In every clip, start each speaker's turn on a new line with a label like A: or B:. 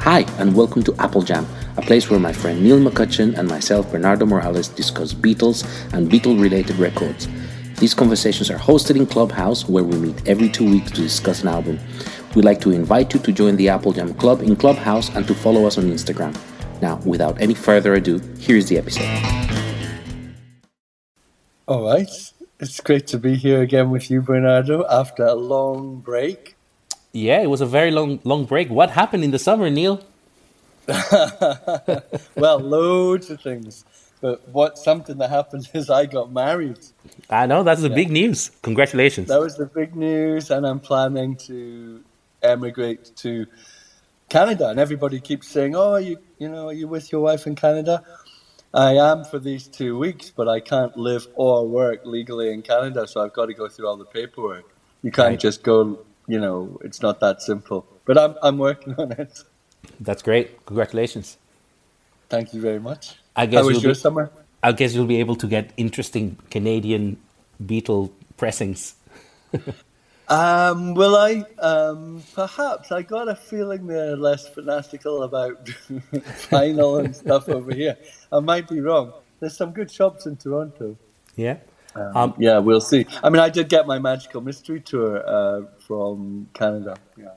A: Hi, and welcome to Apple Jam, a place where my friend Neil McCutcheon and myself, Bernardo Morales, discuss Beatles and Beatle related records. These conversations are hosted in Clubhouse, where we meet every two weeks to discuss an album. We'd like to invite you to join the Apple Jam Club in Clubhouse and to follow us on Instagram. Now, without any further ado, here's the episode.
B: All right. It's great to be here again with you, Bernardo, after a long break.
A: Yeah, it was a very long, long break. What happened in the summer, Neil?
B: well, loads of things. But what something that happened is I got married.
A: I know that's the yeah. big news. Congratulations.
B: That was the big news, and I'm planning to emigrate to Canada. And everybody keeps saying, "Oh, you, you know, are you with your wife in Canada?" I am for these two weeks, but I can't live or work legally in Canada, so I've got to go through all the paperwork. You can't right. just go you know, it's not that simple. But I'm I'm working on it.
A: That's great. Congratulations.
B: Thank you very much.
A: I guess
B: How was your
A: be,
B: summer?
A: I guess you'll be able to get interesting Canadian Beatle pressings.
B: um, will I? Um, perhaps. I got a feeling they're less fanatical about vinyl and stuff over here. I might be wrong. There's some good shops in Toronto.
A: Yeah.
B: Um, um, yeah, we'll see. I mean, I did get my Magical Mystery Tour uh, from Canada. Yeah.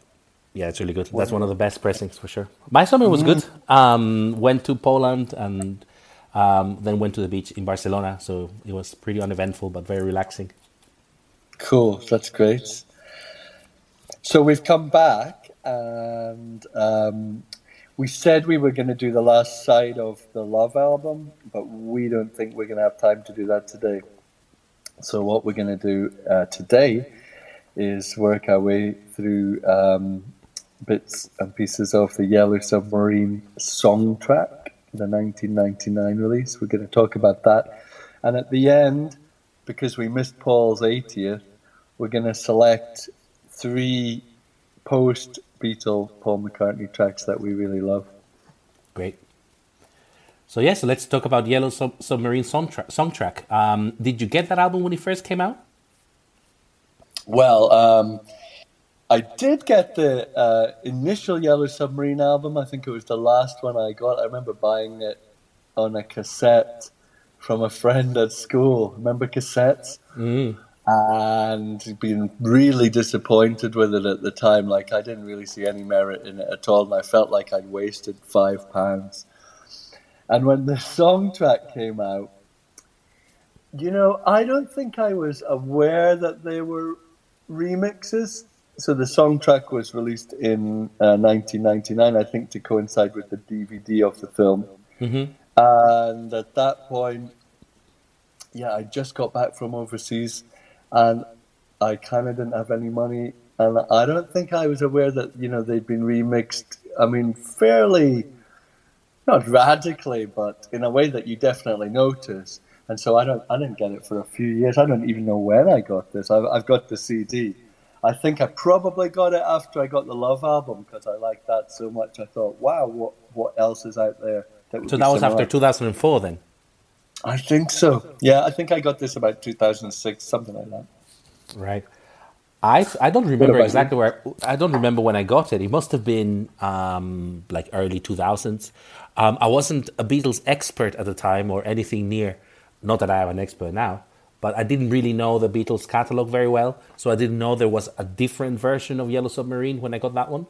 A: Yeah, it's really good. That's one of the best pressings for sure. My summer was mm-hmm. good. Um, went to Poland and um, then went to the beach in Barcelona. So it was pretty uneventful but very relaxing.
B: Cool. That's great. So we've come back and um, we said we were going to do the last side of the Love album, but we don't think we're going to have time to do that today. So what we're going to do uh, today is work our way through um, bits and pieces of the Yellow Submarine song track, the 1999 release. We're going to talk about that. And at the end, because we missed Paul's 80th, we're going to select three post Beatle Paul McCartney tracks that we really love.
A: Great. So yeah, so let's talk about Yellow Sub- Submarine song, tra- song track. Um, did you get that album when it first came out?
B: Well, um, I did get the uh, initial Yellow Submarine album. I think it was the last one I got. I remember buying it on a cassette from a friend at school. Remember cassettes?
A: Mm.
B: And being really disappointed with it at the time. Like I didn't really see any merit in it at all, and I felt like I'd wasted five pounds. And when the song track came out, you know, I don't think I was aware that they were remixes. So the song track was released in uh, 1999, I think, to coincide with the DVD of the film.
A: Mm-hmm.
B: And at that point, yeah, I just got back from overseas, and I kind of didn't have any money, and I don't think I was aware that you know they'd been remixed. I mean, fairly not radically, but in a way that you definitely notice. And so I don't, I didn't get it for a few years. I don't even know when I got this. I've, I've got the CD. I think I probably got it after I got the Love album because I liked that so much. I thought, wow, what what else is out there?
A: That so that was after 2004, then.
B: I think so. Yeah, I think I got this about 2006, something like that.
A: Right. I, I don't remember exactly you? where I don't remember when I got it. It must have been um, like early 2000s. Um, I wasn't a Beatles expert at the time or anything near. Not that I am an expert now, but I didn't really know the Beatles catalog very well, so I didn't know there was a different version of Yellow Submarine when I got that one.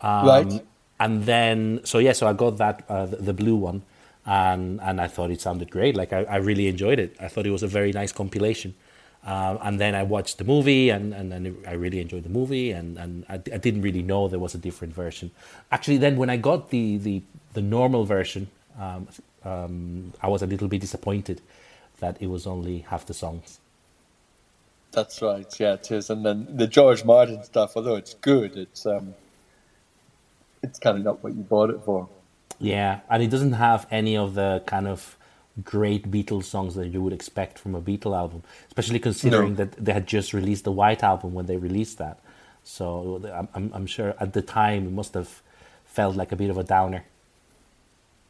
B: Um, right.
A: And then, so yeah, so I got that uh, the, the, blue one, and and I thought it sounded great. Like I, I really enjoyed it. I thought it was a very nice compilation. Uh, and then I watched the movie, and, and, and, I really enjoyed the movie, and, and I, I, didn't really know there was a different version. Actually, then when I got the the, the normal version, um, um, I was a little bit disappointed that it was only half the songs.
B: That's right, yeah, it is. And then the George Martin stuff, although it's good, it's um, it's kind of not what you bought it for.
A: Yeah, and it doesn't have any of the kind of great Beatles songs that you would expect from a Beatle album, especially considering no. that they had just released the White Album when they released that. So I'm, I'm sure at the time it must have felt like a bit of a downer.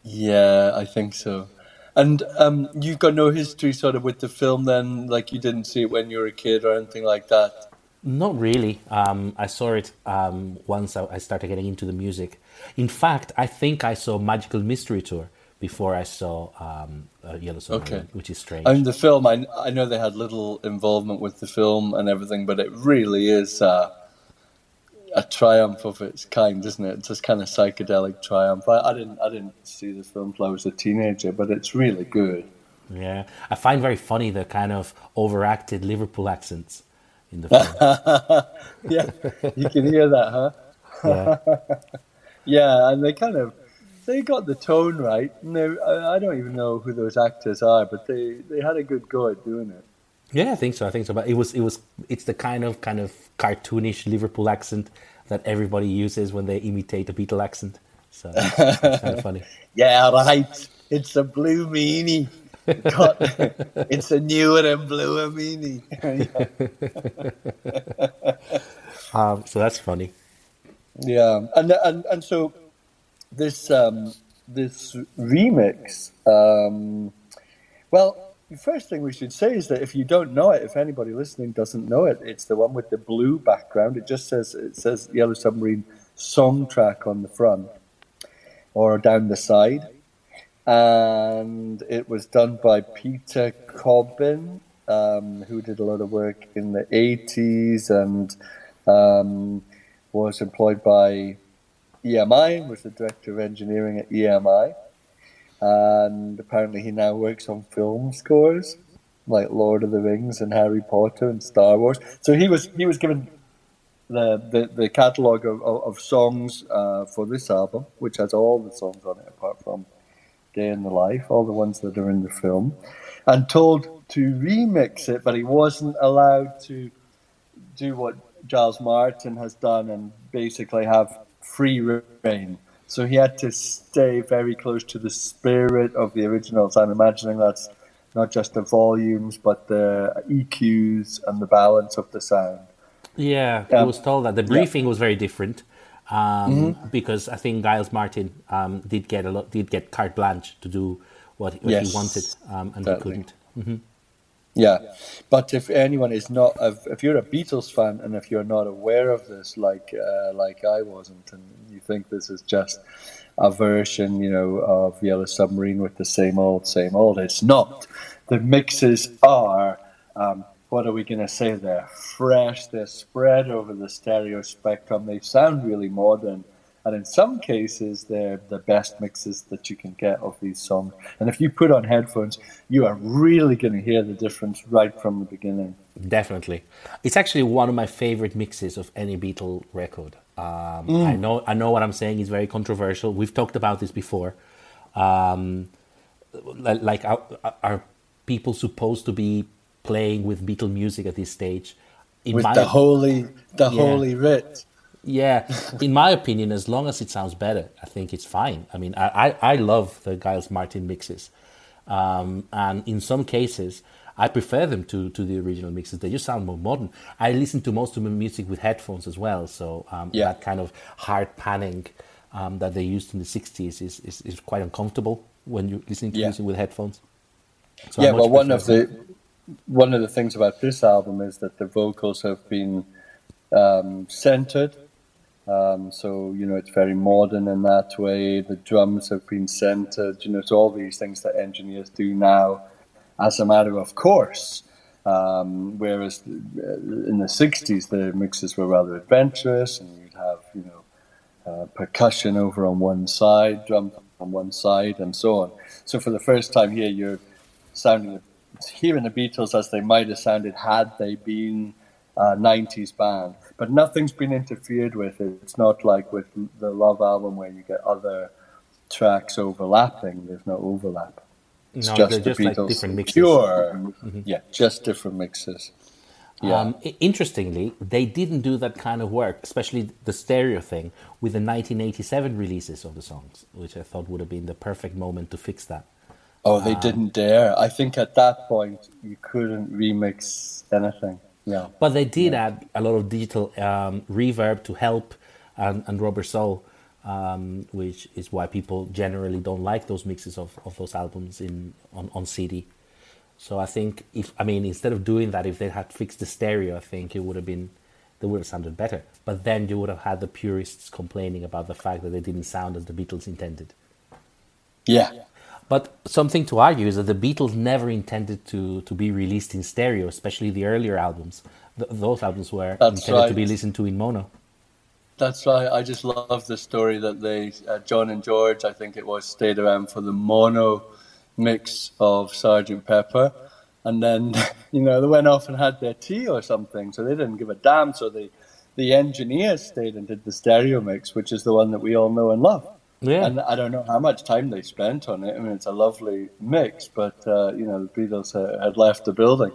B: Yeah, I think so. And um, you've got no history sort of with the film then, like you didn't see it when you were a kid or anything like that?
A: Not really. Um, I saw it um, once I, I started getting into the music. In fact, I think I saw Magical Mystery Tour before I saw um, uh, Yellow Submarine,
B: Okay.
A: which is strange.
B: I mean, the film. I I know they had little involvement with the film and everything, but it really is uh, a triumph of its kind, isn't it? It's just kind of psychedelic triumph. I, I didn't I didn't see the film till I was a teenager, but it's really good.
A: yeah, I find very funny the kind of overacted Liverpool accents in the film.
B: Yeah, you can hear that, huh?
A: yeah.
B: Yeah, and they kind of they got the tone right. And they, I, don't even know who those actors are, but they, they had a good go at doing it.
A: Yeah, I think so. I think so. But it was it was it's the kind of kind of cartoonish Liverpool accent that everybody uses when they imitate a Beatle accent. So it's kind of funny.
B: Yeah, right. It's a blue meanie. It's a newer and bluer meanie.
A: Um, so that's funny.
B: yeah, and and and so this um, this remix. Um, well, the first thing we should say is that if you don't know it, if anybody listening doesn't know it, it's the one with the blue background. It just says it says Yellow Submarine song track on the front or down the side, and it was done by Peter Cobbin, um, who did a lot of work in the eighties and um, was employed by EMI, was the director of engineering at EMI, and apparently he now works on film scores like Lord of the Rings and Harry Potter and Star Wars. So he was he was given the the, the catalog of, of, of songs uh, for this album, which has all the songs on it apart from Day in the Life, all the ones that are in the film, and told to remix it, but he wasn't allowed to do what Giles Martin has done and basically have free reign. So he had to stay very close to the spirit of the originals. I'm imagining that's not just the volumes, but the EQs and the balance of the sound.
A: Yeah, I
B: Um,
A: was told that the briefing was very different um, because I think Giles Martin um, did get a lot, did get carte blanche to do what, what
B: Yes,
A: he wanted, um, and
B: certainly.
A: he couldn't.
B: Yeah, but if anyone is not, if, you're a Beatles fan and if you're not aware of this, like uh, like I wasn't, and you think this is just a version, you know, of Yellow Submarine with the same old, same old, it's not. The mixes are, um, what are we going to say? They're fresh. They're spread over the stereo spectrum. They sound really modern. And in some cases, they're the best mixes that you can get of these songs. And if you put on headphones, you are really going to hear the difference right from the beginning.
A: Definitely, it's actually one of my favorite mixes of any Beatle record. Um, I know, I know what I'm saying is very controversial. We've talked about this before. Um, like, are, are people supposed to be playing with Beatle music at this stage? In
B: With
A: my
B: the holy, the
A: Yeah.
B: holy writ.
A: Yeah, in my opinion, as long as it sounds better, I think it's fine. I mean, I, I, I love the Giles Martin mixes. Um, and in some cases, I prefer them to, to the original mixes. They just sound more modern. I listen to most of my music with headphones as well. So um,
B: Yeah.
A: that kind of hard panning um, that they used in the 60s is, is, is quite uncomfortable when you're listening to
B: Yeah.
A: music with headphones. So
B: yeah, well, one of the one of the things about this album is that the vocals have been um, centered. Um, so you know it's very modern in that way. The drums have been centered. You know, it's all these things that engineers do now, as a matter of course. Um, whereas uh, in the '60s, the mixes were rather adventurous, and you'd have you know uh, percussion over on one side, drums on one side, and so on. So for the first time here, you're sounding hearing the Beatles as they might have sounded had they been a 90s band. But nothing's been interfered with. It's not like with the Love album where you get other tracks overlapping. There's no overlap. It's
A: No,
B: just
A: they're
B: the
A: just like
B: Beatles
A: different mixes. Mm-hmm.
B: pure. Yeah, just different mixes. Yeah.
A: Um, interestingly, they didn't do that kind of work, especially the stereo thing, with the 1987 releases of the songs, which I thought would have been the perfect moment to fix that.
B: oh, they didn't dare. I think at that point you couldn't remix anything. Yeah.
A: But they did add a lot of digital um, reverb to help and, and rubber soul, um, which is why people generally don't like those mixes of, of those albums in on, on CD. So I think if I mean instead of doing that, if they had fixed the stereo, I think it would have been they would have sounded better. But then you would have had the purists complaining about the fact that they didn't sound as the Beatles intended.
B: Yeah.
A: But something to argue is that the Beatles never intended to, to be released in stereo, especially the earlier albums. Th- those albums were
B: That's
A: intended
B: right.
A: to be listened to in mono.
B: That's right. I just love the story that they, uh, John and George, I think it was, stayed around for the mono mix of Sergeant Pepper. And then, you know, they went off and had their tea or something. So they didn't give a damn. So the, the engineers stayed and did the stereo mix, which is the one that we all know and love.
A: Yeah.
B: And I don't know how much time they spent on it. I mean, it's a lovely mix, but, uh, you know, the Beatles uh, had left the building.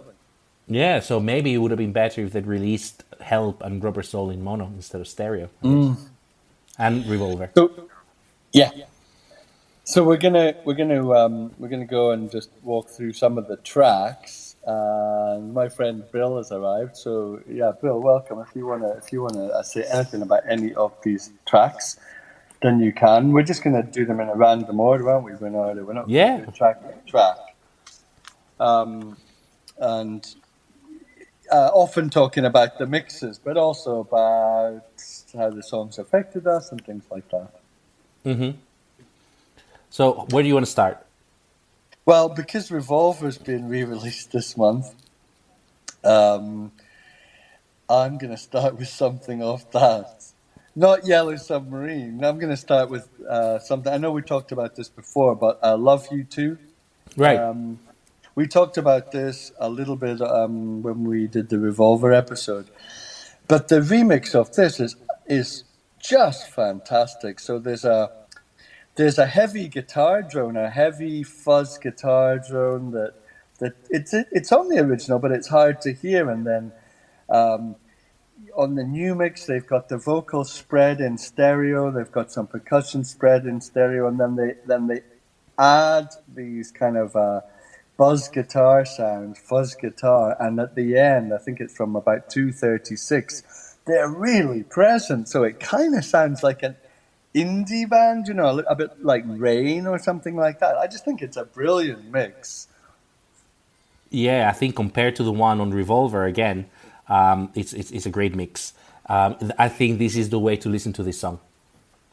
A: Yeah, so maybe it would have been better if they'd released Help and Rubber Soul in mono instead of stereo.
B: Mm.
A: And Revolver.
B: So, yeah. So we're gonna we're gonna um, we're gonna go and just walk through some of the tracks. And my friend Bill has arrived. So yeah, Bill, welcome. If you wanna if you wanna uh, say anything about any of these tracks, then you can. We're just gonna do them in a random order, aren't we? We're not we're not
A: Yeah.
B: gonna do track track. Um, and uh, often talking about the mixes, but also about how the songs affected us and things like that.
A: Mm-hmm. So, where do you want to start?
B: Well, because Revolver's been re-released this month, um, I'm going to start with something off that. Not Yellow Submarine. I'm going to start with uh, something. I know we talked about this before, but I Love You To.
A: Right.
B: Um, we talked about this a little bit um, when we did the Revolver episode, but the remix of this is is just fantastic. So there's a there's a heavy guitar drone, a heavy fuzz guitar drone that that it's it's on the original, but it's hard to hear. And then um, on the new mix, they've got the vocals spread in stereo. They've got some percussion spread in stereo, and then they then they add these kind of uh, buzz guitar sounds, fuzz guitar, and at the end, I think it's from about two thirty six. They're really present, so it kind of sounds like an indie band, you know, a, a bit like Rain or something like that. I just think it's a brilliant mix.
A: Yeah, I think compared to the one on Revolver again, um, it's, it's it's a great mix. Um, I think this is the way to listen to this song,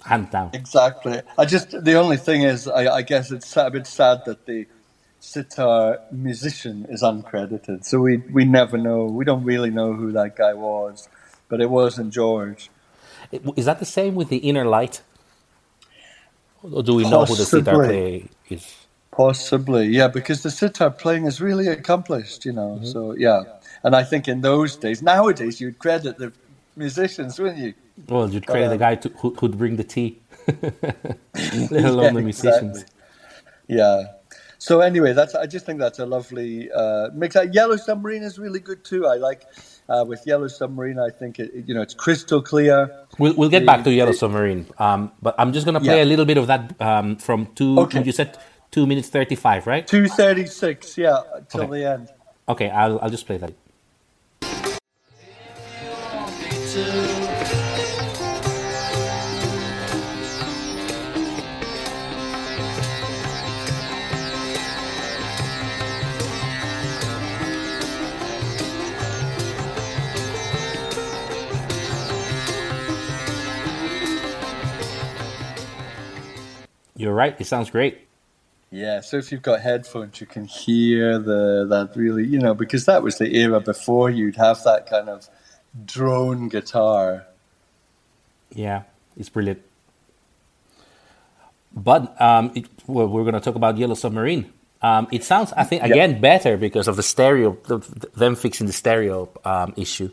A: hands down.
B: Exactly. I just the only thing is, I, I guess it's a bit sad that the sitar musician is uncredited, so we we never know. We don't really know who that guy was, but it wasn't George.
A: Is that the same with the Inner Light? Or do we know who the sitar player is?
B: Possibly, yeah, because the sitar playing is really accomplished, you know. So yeah, and I think in those days, nowadays you'd credit the musicians, wouldn't you?
A: Well, you'd credit
B: uh,
A: the guy to, who, who'd bring the tea, let alone the musicians.
B: exactly. Yeah. So anyway, that's I just think that's a lovely uh, mix. Uh, Yellow Submarine is really good too. I like uh, with Yellow Submarine. I think it, you know it's crystal clear.
A: We'll, we'll get
B: The-
A: back to Yellow Submarine, um, but I'm just gonna play
B: Yeah.
A: a little bit of that um, from two.
B: Okay.
A: You said two minutes thirty-five, right?
B: Two thirty six, yeah, till
A: Okay.
B: the end.
A: Okay, I'll I'll just play that. You're right. It sounds great.
B: Yeah, so if you've got headphones, you can hear the that really, you know, because that was the era before you'd have that kind of drone guitar.
A: Yeah, it's brilliant. But um, it, well, we're going to talk about Yellow Submarine. Um, it sounds, I think, again better because of the stereo, the, them fixing the stereo um, issue.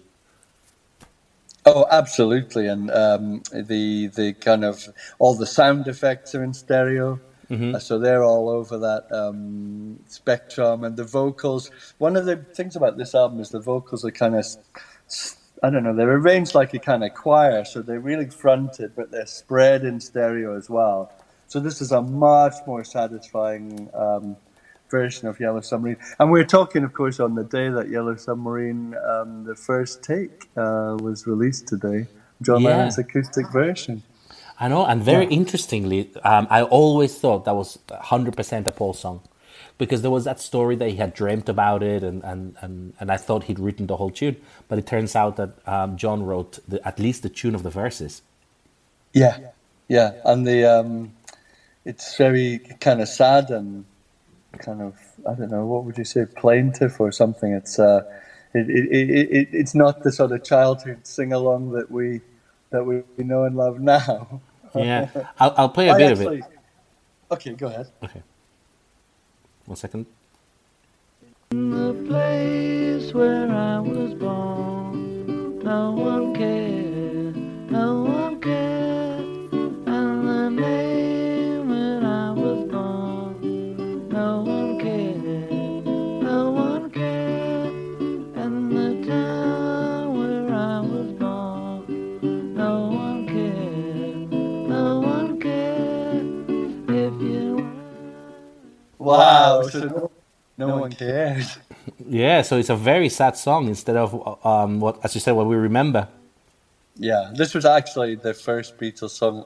B: Oh, absolutely, and um, the the kind of all the sound effects are in stereo, Uh, so they're all over that um, spectrum, and the vocals. One of the things about this album is the vocals are kind of, I don't know, they're arranged like a kind of choir, so they're really fronted, but they're spread in stereo as well. So this is a much more satisfying um, version of Yellow Submarine. And we're talking, of course, on the day that Yellow Submarine, um, the first take, uh, was released today. John
A: Yeah.
B: Lennon's acoustic version.
A: I know, and very interestingly, um, I always thought that was 100% a Paul song. because there was that story that he had dreamt about it, and and and, and I thought he'd written the whole tune, but it turns out that um, John wrote the, at least the tune of the verses.
B: Yeah, yeah, and the um, it's very kind of sad and kind of I don't know what would you say plaintive or something. It's uh, it, it, it, it's not the sort of childhood sing along that we that we know and love now.
A: yeah, I'll, I'll play a I bit actually, of it.
B: Okay, go ahead.
A: Okay. One second.
C: In the place where I was born, no one cared, no
B: Wow. So no, no one cares.
A: Yeah, so it's a very sad song instead of um, what, as you said, what we remember.
B: Yeah, this was actually the first Beatles song,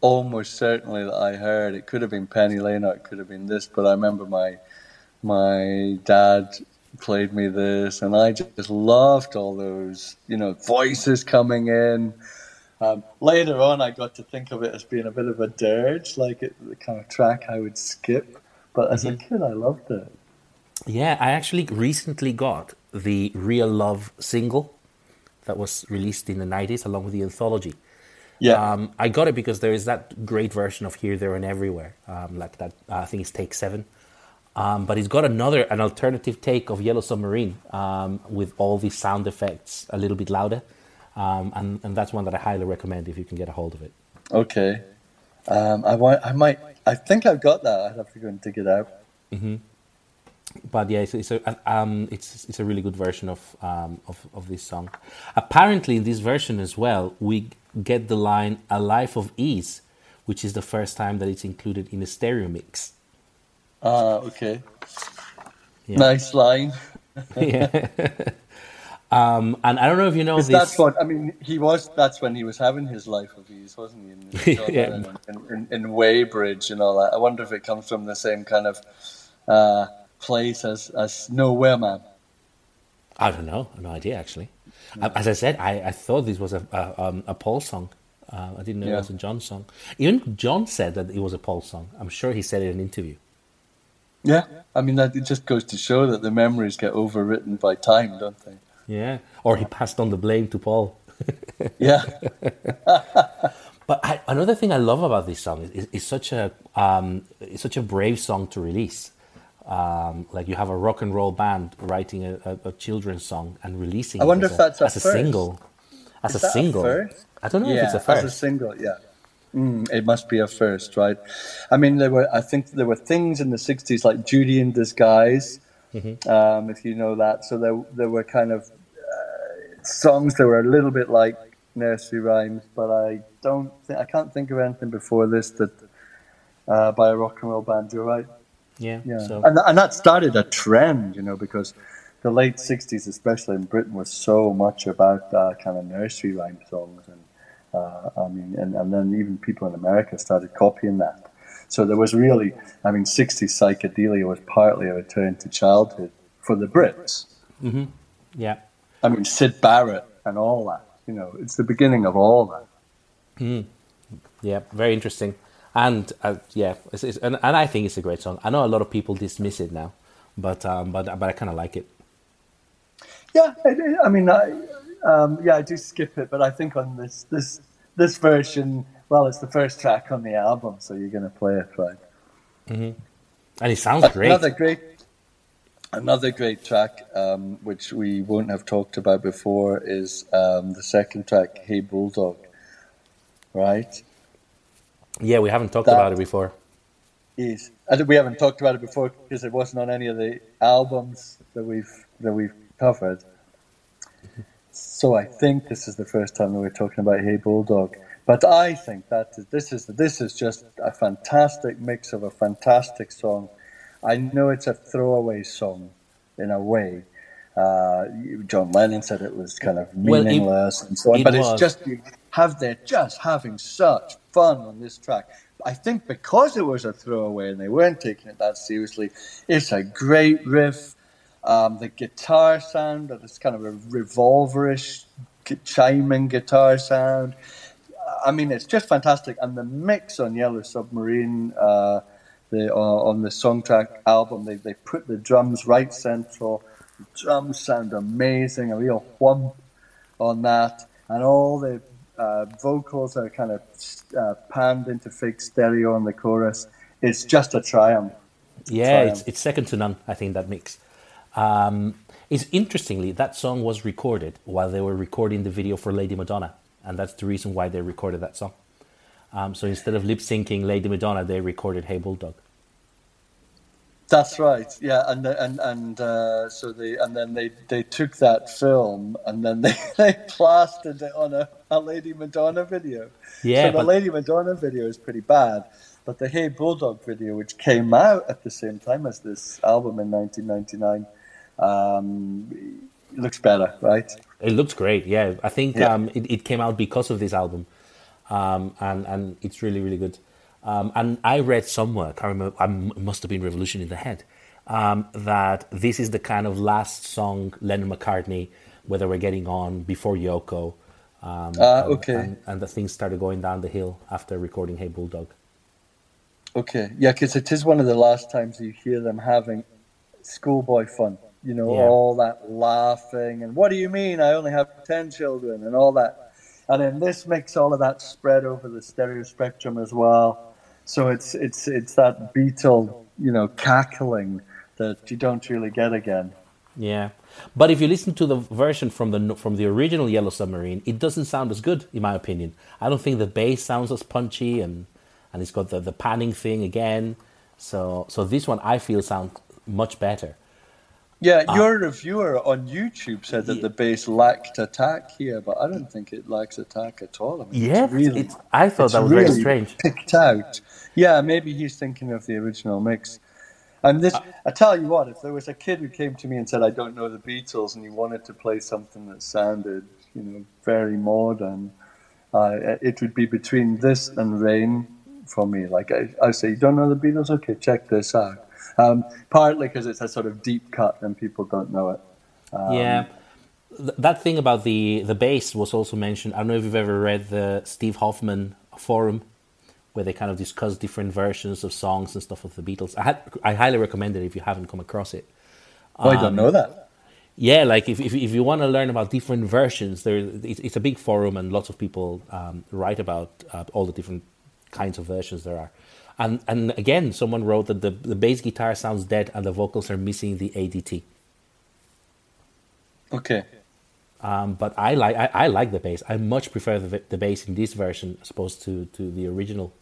B: almost certainly that I heard. It could have been Penny Lane or it could have been this, but I remember my my dad played me this, and I just loved all those, you know, voices coming in. Um, later on, I got to think of it as being a bit of a dirge, like it, the kind of track I would skip. But as mm-hmm. a kid, I loved it.
A: Yeah, I actually recently got the Real Love single that was released in the 90s along with the anthology.
B: Yeah.
A: Um, I got it because there is that great version of Here, There, and Everywhere, um, like that, uh, I think it's take seven. Um, but he's got another, an alternative take of Yellow Submarine um, with all these sound effects a little bit louder. Um, and, and that's one that I highly recommend if you can get a hold of it.
B: Okay. Um, I want, I might, I think I've got that. I'd have to go and dig it out.
A: Mm-hmm but yeah, it's, it's a um, it's it's a really good version of um, of of this song. Apparently, in this version as well, we get the line "A Life of Ease," which is the first time that it's included in a stereo mix.
B: Ah, okay. Yeah. Nice line.
A: yeah. Um, and I don't know if you know this.
B: That's what I mean. He was. That's when he was having his life of ease, wasn't he? In, yeah. in, in, in, Weybridge and all that. I wonder if it comes from the same kind of uh, place as as Nowhere Man?
A: I don't know. No idea actually. As I said, I, I thought this was a a, um, a Paul song. Uh, I didn't know yeah. it was a John song. Even John said that it was a Paul song. I'm sure he said it in an interview.
B: Yeah, I mean that it just goes to show that the memories get overwritten by time, don't they?
A: Yeah, or he passed on the blame to Paul.
B: yeah.
A: but I, another thing I love about this song is, is, such a um, it's such a brave song to release. Um, like you have a rock and roll band writing a, a, a children's song and releasing
B: I wonder
A: it
B: as, if that's a,
A: as a single. As
B: Is
A: a single.
B: A
A: I don't know
B: yeah,
A: if it's a first.
B: As a single, yeah. Mm, it must be a first, right? I mean, there were. I think there were things in the '60s like "Judy in Disguise," mm-hmm. um, if you know that. So there, there were kind of songs that were a little bit like nursery rhymes, but I don't. Th- I can't think of anything before this that uh, by a rock and roll band. You're right.
A: Yeah. Yeah. So.
B: And, and that started a trend, you know, because the late 60s, especially in Britain, was so much about uh, kind of nursery rhyme songs. And uh, I mean, and, and then even people in America started copying that. So there was really, I mean, 60s psychedelia was partly a return to childhood for the Brits.
A: Mm-hmm. Yeah.
B: I mean, Syd Barrett and all that. You know, it's the beginning of all that.
A: Mm. Yeah, very interesting and uh, yeah, it's, it's, and, and I think it's a great song. I know a lot of people dismiss it now, but um, but but I kind of like it.
B: Yeah, I, I mean, I, um, yeah, I do skip it, but I think on this this this version, well, it's the first track on the album, so you're going to play it right.
A: Mm-hmm. And it sounds great.
B: Another great, another great track, um, which we won't have talked about before, is um, the second track, "Hey Bulldog." Right,
A: yeah, we haven't talked that about it before.
B: Is we haven't talked about it before because it wasn't on any of the albums that we've that we've covered. So I think this is the first time that we're talking about Hey Bulldog. But I think that this is this is just a fantastic mix of a fantastic song. I know it's a throwaway song in a way. Uh, John Lennon said it was kind of meaningless well, it, and so on, but was. it's just have they're just having such fun on this track. I think because it was a throwaway and they weren't taking it that seriously, it's a great riff. Um, the guitar sound, this kind of a revolverish, chiming guitar sound. I mean, it's just fantastic. And the mix on Yellow Submarine, uh, the, uh, on the Songtrack album, they, they put the drums right central. The drums sound amazing, a real whump on that. And all the uh, vocals are kind of uh, panned into fake stereo on the chorus. It's just a triumph.
A: Yeah, triumph. It's, it's second to none, I think, that mix. Um, it's interestingly, that song was recorded while they were recording the video for Lady Madonna. And that's the reason why they recorded that song. Um, so instead of lip syncing Lady Madonna, they recorded Hey Bulldog.
B: That's right. Yeah, and and and uh, so they and then they, they took that film and then they, they plastered it on a, a Lady Madonna video.
A: Yeah,
B: so the Lady Madonna video is pretty bad, but the Hey Bulldog video, which came out at the same time as this album in 1999, um, looks better, right?
A: It looks great. Yeah, I think yeah. Um, it, it came out because of this album, um, and and it's really really good. Um, and I read somewhere, I can't remember, I must have been Revolution in the Head, um, that this is the kind of last song Lennon McCartney, whether we're getting on before Yoko.
B: Um, uh, okay.
A: And, and, the things started going down the hill after recording Hey Bulldog.
B: Okay, yeah, because it is one of the last times you hear them having schoolboy fun. You know, yeah. all that laughing and what do you mean? I only have 10 children and all that. And then this makes all of that spread over the stereo spectrum as well so it's it's it's that Beatle, you know, cackling that you don't really get again.
A: Yeah, but if you listen to the version from the from the original Yellow Submarine, it doesn't sound as good, in my opinion. I don't think the bass sounds as punchy, and and it's got the the panning thing again. So so this one I feel sounds much better.
B: Yeah, uh, your reviewer on YouTube said that yeah. the bass lacked attack here, but I don't think it lacks attack at all.
A: I mean, yeah, it's really, it's, I thought that was
B: really
A: very strange.
B: Picked out. Yeah, maybe he's thinking of the original mix. And this, I tell you what, if there was a kid who came to me and said, "I don't know the Beatles," and he wanted to play something that sounded, you know, very modern, uh, it would be between this and Rain for me. Like I, I say, "You don't know the Beatles? Okay, check this out." Um, partly because it's a sort of deep cut and people don't know it.
A: Um, yeah. that thing about the, the bass was also mentioned. I don't know if you've ever read the Steve Hoffman forum where they kind of discuss different versions of songs and stuff of the Beatles. I, had, I highly recommend it if you haven't come across it.
B: Oh, um, I don't know that.
A: Yeah, like if, if, if you want to learn about different versions, there it's, it's a big forum and lots of people um, write about uh, all the different kinds of versions there are. And and again, someone wrote that the, the bass guitar sounds dead and the vocals are missing the ADT.
B: Okay.
A: Um, but I like I, I, like the bass. I much prefer the, the bass in this version as opposed to, to the original.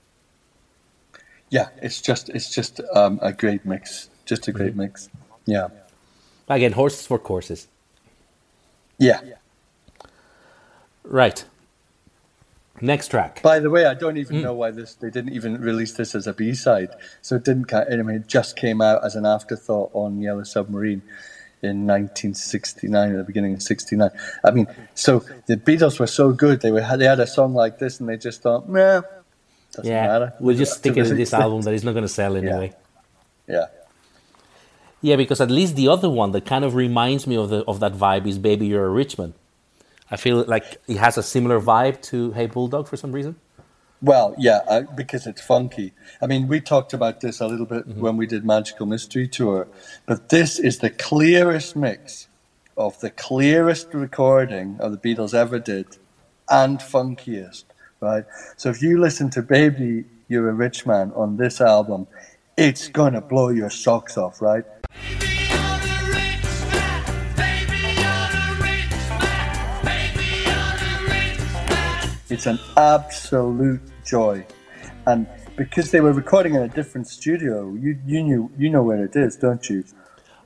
B: Yeah, it's just it's just um, a great mix. Just a great mm-hmm. mix. Yeah.
A: Again, horses for courses.
B: Yeah.
A: Right. Next track.
B: By the way, I don't even mm. know why this. They didn't even release this as a B side, so it didn't. I mean, it just came out as an afterthought on Yellow Submarine in 1969, at the beginning of '69. I mean, so the Beatles were so good. They were they had a song like this, and they just thought, "Nah, doesn't
A: yeah,
B: matter.
A: We'll just stick it in this album that is not going to sell anyway."
B: Yeah. yeah.
A: Yeah, because at least the other one that kind of reminds me of the of that vibe is "Baby You're a Rich Man." I feel like it has a similar vibe to Hey Bulldog for some reason.
B: Well, yeah, I, because it's funky. I mean, we talked about this a little bit mm-hmm. when we did Magical Mystery Tour, but this is the clearest mix of the clearest recording of the Beatles ever did and funkiest, right? So if you listen to Baby, You're a Rich Man on this album, it's going to blow your socks off, right? It's an absolute joy. And because they were recording in a different studio, you, you knew you know where it is, don't you?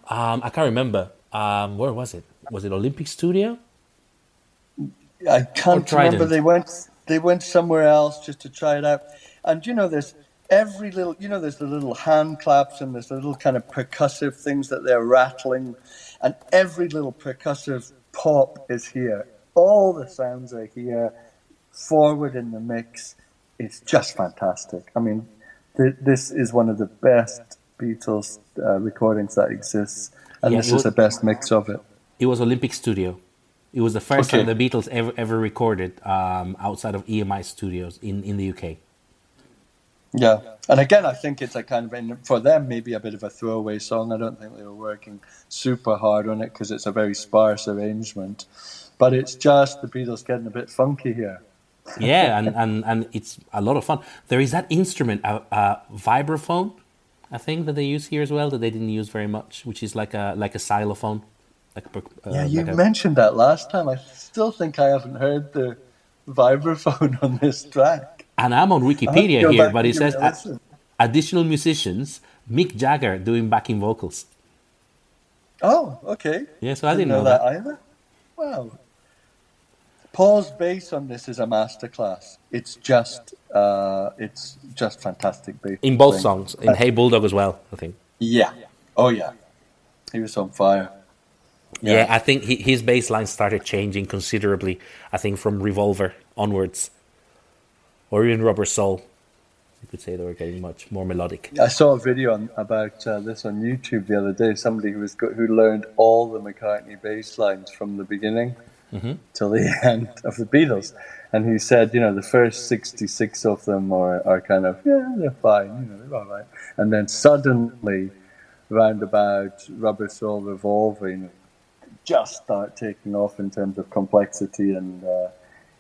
A: Um, I can't remember. Um, where was it? Was it Olympic Studio?
B: I can't remember. They went they went somewhere else just to try it out. And you know, there's every little you know, there's the little hand claps and there's the little kind of percussive things that they're rattling, and every little percussive pop is here. All the sounds are here forward in the mix. it's just fantastic. I mean, th- this is one of the best Beatles uh, recordings that exists, and
A: Yeah,
B: this is the best mix of it.
A: It was Olympic Studio. It was the first
B: Okay.
A: time the Beatles ever ever recorded um, outside of EMI studios in, in the UK.
B: Yeah, and again, I think it's a kind of for them maybe a bit of a throwaway song. I don't think they were working super hard on it because it's a very sparse arrangement, but it's just the Beatles getting a bit funky here.
A: Yeah, and, and, and it's a lot of fun. There is that instrument, a, a vibraphone, I think that they use here as well that they didn't use very much, which is like a like a xylophone. Like a, per- uh,
B: Yeah, you
A: like a-
B: mentioned that last time. I still think I haven't heard the vibraphone on this track.
A: and I'm on
B: I'll have to
A: Wikipedia here, but it says
B: it a
A: a-
B: listen.
A: additional musicians, Mick Jagger doing backing vocals.
B: Oh, okay.
A: Yeah, so I didn't know
B: that either. Wow. Paul's bass on this is a masterclass. It's just, uh, it's just fantastic bass.
A: In both
B: playing.
A: songs, in Hey Bulldog as well, I think.
B: Yeah. Oh yeah. He was on fire.
A: Yeah, I think he, his bass line started changing considerably. I think from Revolver onwards, or even Rubber Soul, you could say they were getting much more melodic.
B: I saw a video on, about uh, this on YouTube the other day. Somebody who was who learned all the McCartney bass lines from the beginning till the end of the Beatles, and he said, you know, the first sixty-six of them are, are kind of yeah, they're fine, you know, they're all right, and then suddenly, round about Rubber Soul Revolving, just start taking off in terms of complexity and uh,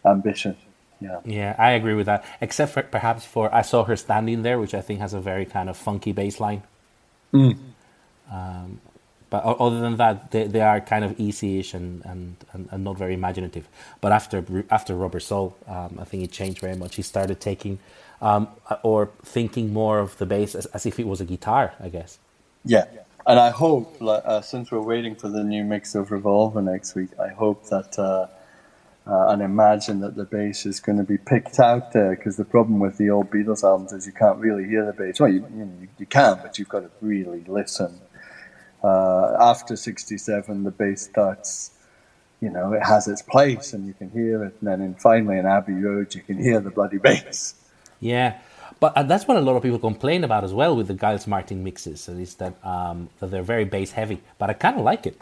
B: ambition. Yeah.
A: Yeah, I agree with that. Except for perhaps for I saw her standing there, which I think has a very kind of funky bass line. Um, but other than that, they, they are kind of easy-ish and, and, and, and not very imaginative. But after after Rubber Soul, um, I think it changed very much. He started taking um, or thinking more of the bass as, as if it was a guitar, I guess.
B: Yeah, and I hope, uh, since we're waiting for the new mix of Revolver next week, I hope that uh, uh, and imagine that the bass is going to be picked out there because the problem with the old Beatles albums is you can't really hear the bass. Well, you, you, you can, but you've got to really listen. Uh, after 67, the bass starts, you know, it has its place and you can hear it. And then in, finally in Abbey Road, you can hear the bloody bass.
A: Yeah, but uh, that's what a lot of people complain about as well with the Giles Martin mixes. Is that um, that they're very bass heavy, but I kind of like it.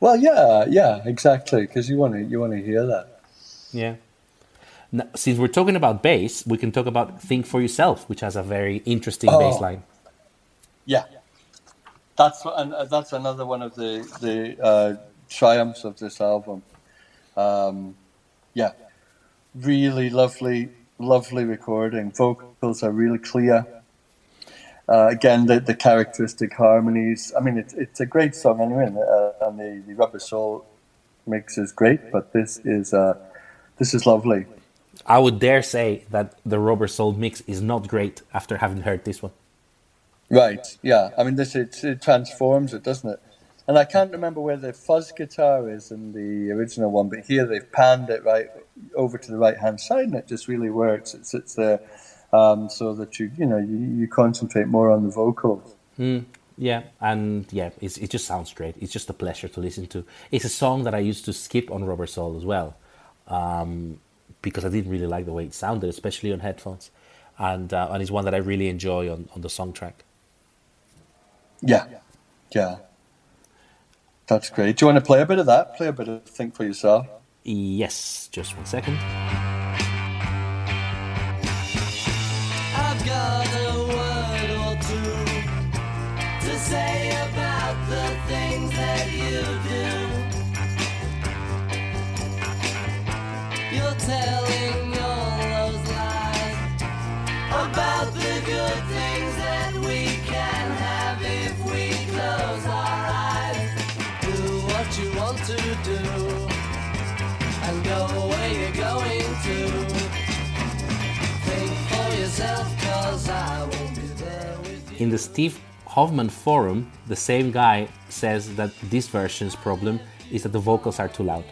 B: Well, yeah, yeah, exactly, because you want to you want to hear that.
A: Yeah. Now, since we're talking about bass, we can talk about "Think for Yourself," which has a very interesting
B: Oh.
A: bass line.
B: Yeah, that's and uh, that's another one of the the uh, triumphs of this album. Um, yeah, really lovely, lovely recording. Vocals are really clear. Uh, again, the, the characteristic harmonies. I mean, it's it's a great song anyway, and, uh, and the, the Rubber Soul mix is great. But this is uh, this is lovely.
A: I would dare say that the Rubber Soul mix is not great after having heard this one.
B: Right. Yeah. I mean, this it, it transforms it, doesn't it? And I can't remember where the fuzz guitar is in the original one, but here they've panned it right over to the right hand side, and it just really works. It sits there um, so that you you know you, you concentrate more on the vocals.
A: Yeah, and yeah, it's, it just sounds great. It's just a pleasure to listen to. It's a song that I used to skip on Rubber Soul as well, um, because I didn't really like the way it sounded, especially on headphones, and uh, and it's one that I really enjoy on, on the song track.
B: Yeah. Yeah. That's great. Do you want to play a bit of that? Play a bit of Think for Yourself.
A: Yes, just one second.
D: The
A: Steve Hoffman forum, the same guy says that this version's problem is that the vocals are too loud.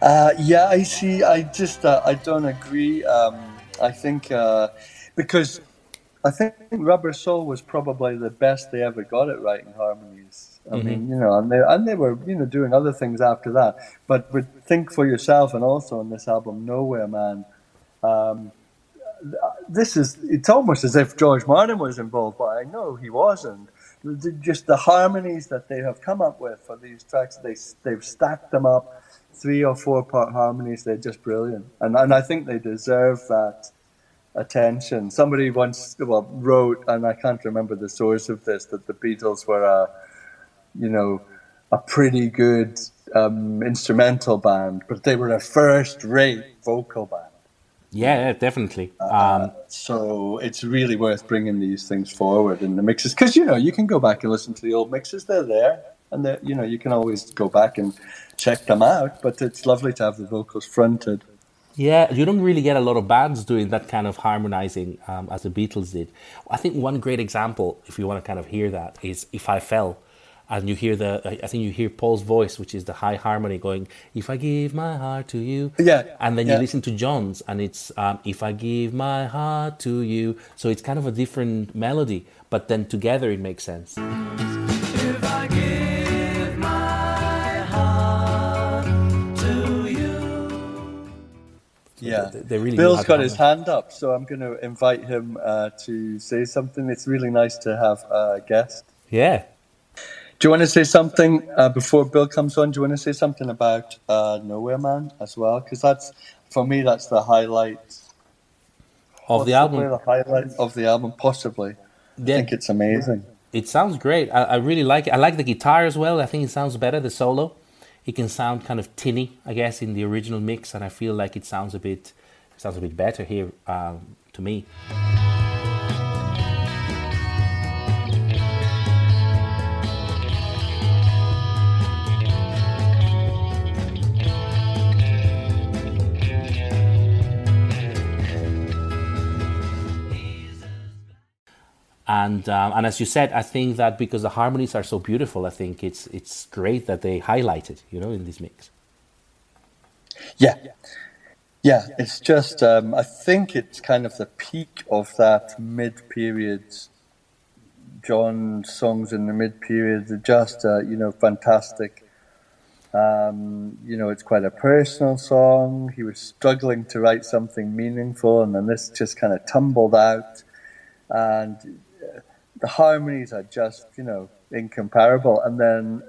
B: Uh, yeah, I see. I just uh, I don't agree. Um, I think uh, because I think Rubber Soul was probably the best they ever got at writing harmonies. I mean, you know, and they and they were you know doing other things after that. But with Think for Yourself and also on this album Nowhere Man, Um, this is it's almost as if George Martin was involved, but I know he wasn't. Just the harmonies that they have come up with for these tracks, they they've stacked them up, three or four part harmonies. They're just brilliant, and and I think they deserve that attention. Somebody once well wrote, and I can't remember the source of this, that the Beatles were a, you know, a pretty good um, instrumental band, but they were a first-rate vocal band.
A: Yeah, definitely.
B: Uh,
A: Um,
B: So it's really worth bringing these things forward in the mixes because you know you can go back and listen to the old mixes; they're there, and they you know you can always go back and check them out. But it's lovely to have the vocals fronted.
A: Yeah, you don't really get a lot of bands doing that kind of harmonizing um, as the Beatles did. I think one great example, if you want to kind of hear that, is "If I Fell," and you hear the, I I think you hear Paul's voice, which is the high harmony, going "If I give my heart to you,"
B: Yeah,
A: and then you listen to John's, and it's um, "If I give my heart to you," so it's kind of a different melody, but then together it makes sense.
D: If I give my heart to you.
B: Yeah,
A: they- they really knew
B: Bill's
A: how to
B: got his
A: harmonize.
B: hand up, so I'm going to invite him uh, to say something. It's really nice to have a guest.
A: Yeah.
B: Do you want to say something uh, before Bill comes on? Do you want to say something about uh, Nowhere Man as well? Because that's for me, that's the highlight
A: Of the album,
B: The highlight of the album, possibly.
A: Yeah.
B: I think it's amazing.
A: It sounds great. I, I really like it. I like the guitar as well. I think it sounds better, the solo. It can sound kind of tinny, I guess, in the original mix, and I feel like it sounds a bit sounds a bit better here um, to me. And um, and as you said, I think that because the harmonies are so beautiful, I think it's it's great that they highlight it, you know, in this mix.
B: Yeah. Yeah, it's just, um, I think it's kind of the peak of that mid period. John songs in the mid period are just, uh, you know, fantastic. Um, you know, it's quite a personal song. He was struggling to write something meaningful, and then this just kind of tumbled out. And the harmonies are just, you know, incomparable. And then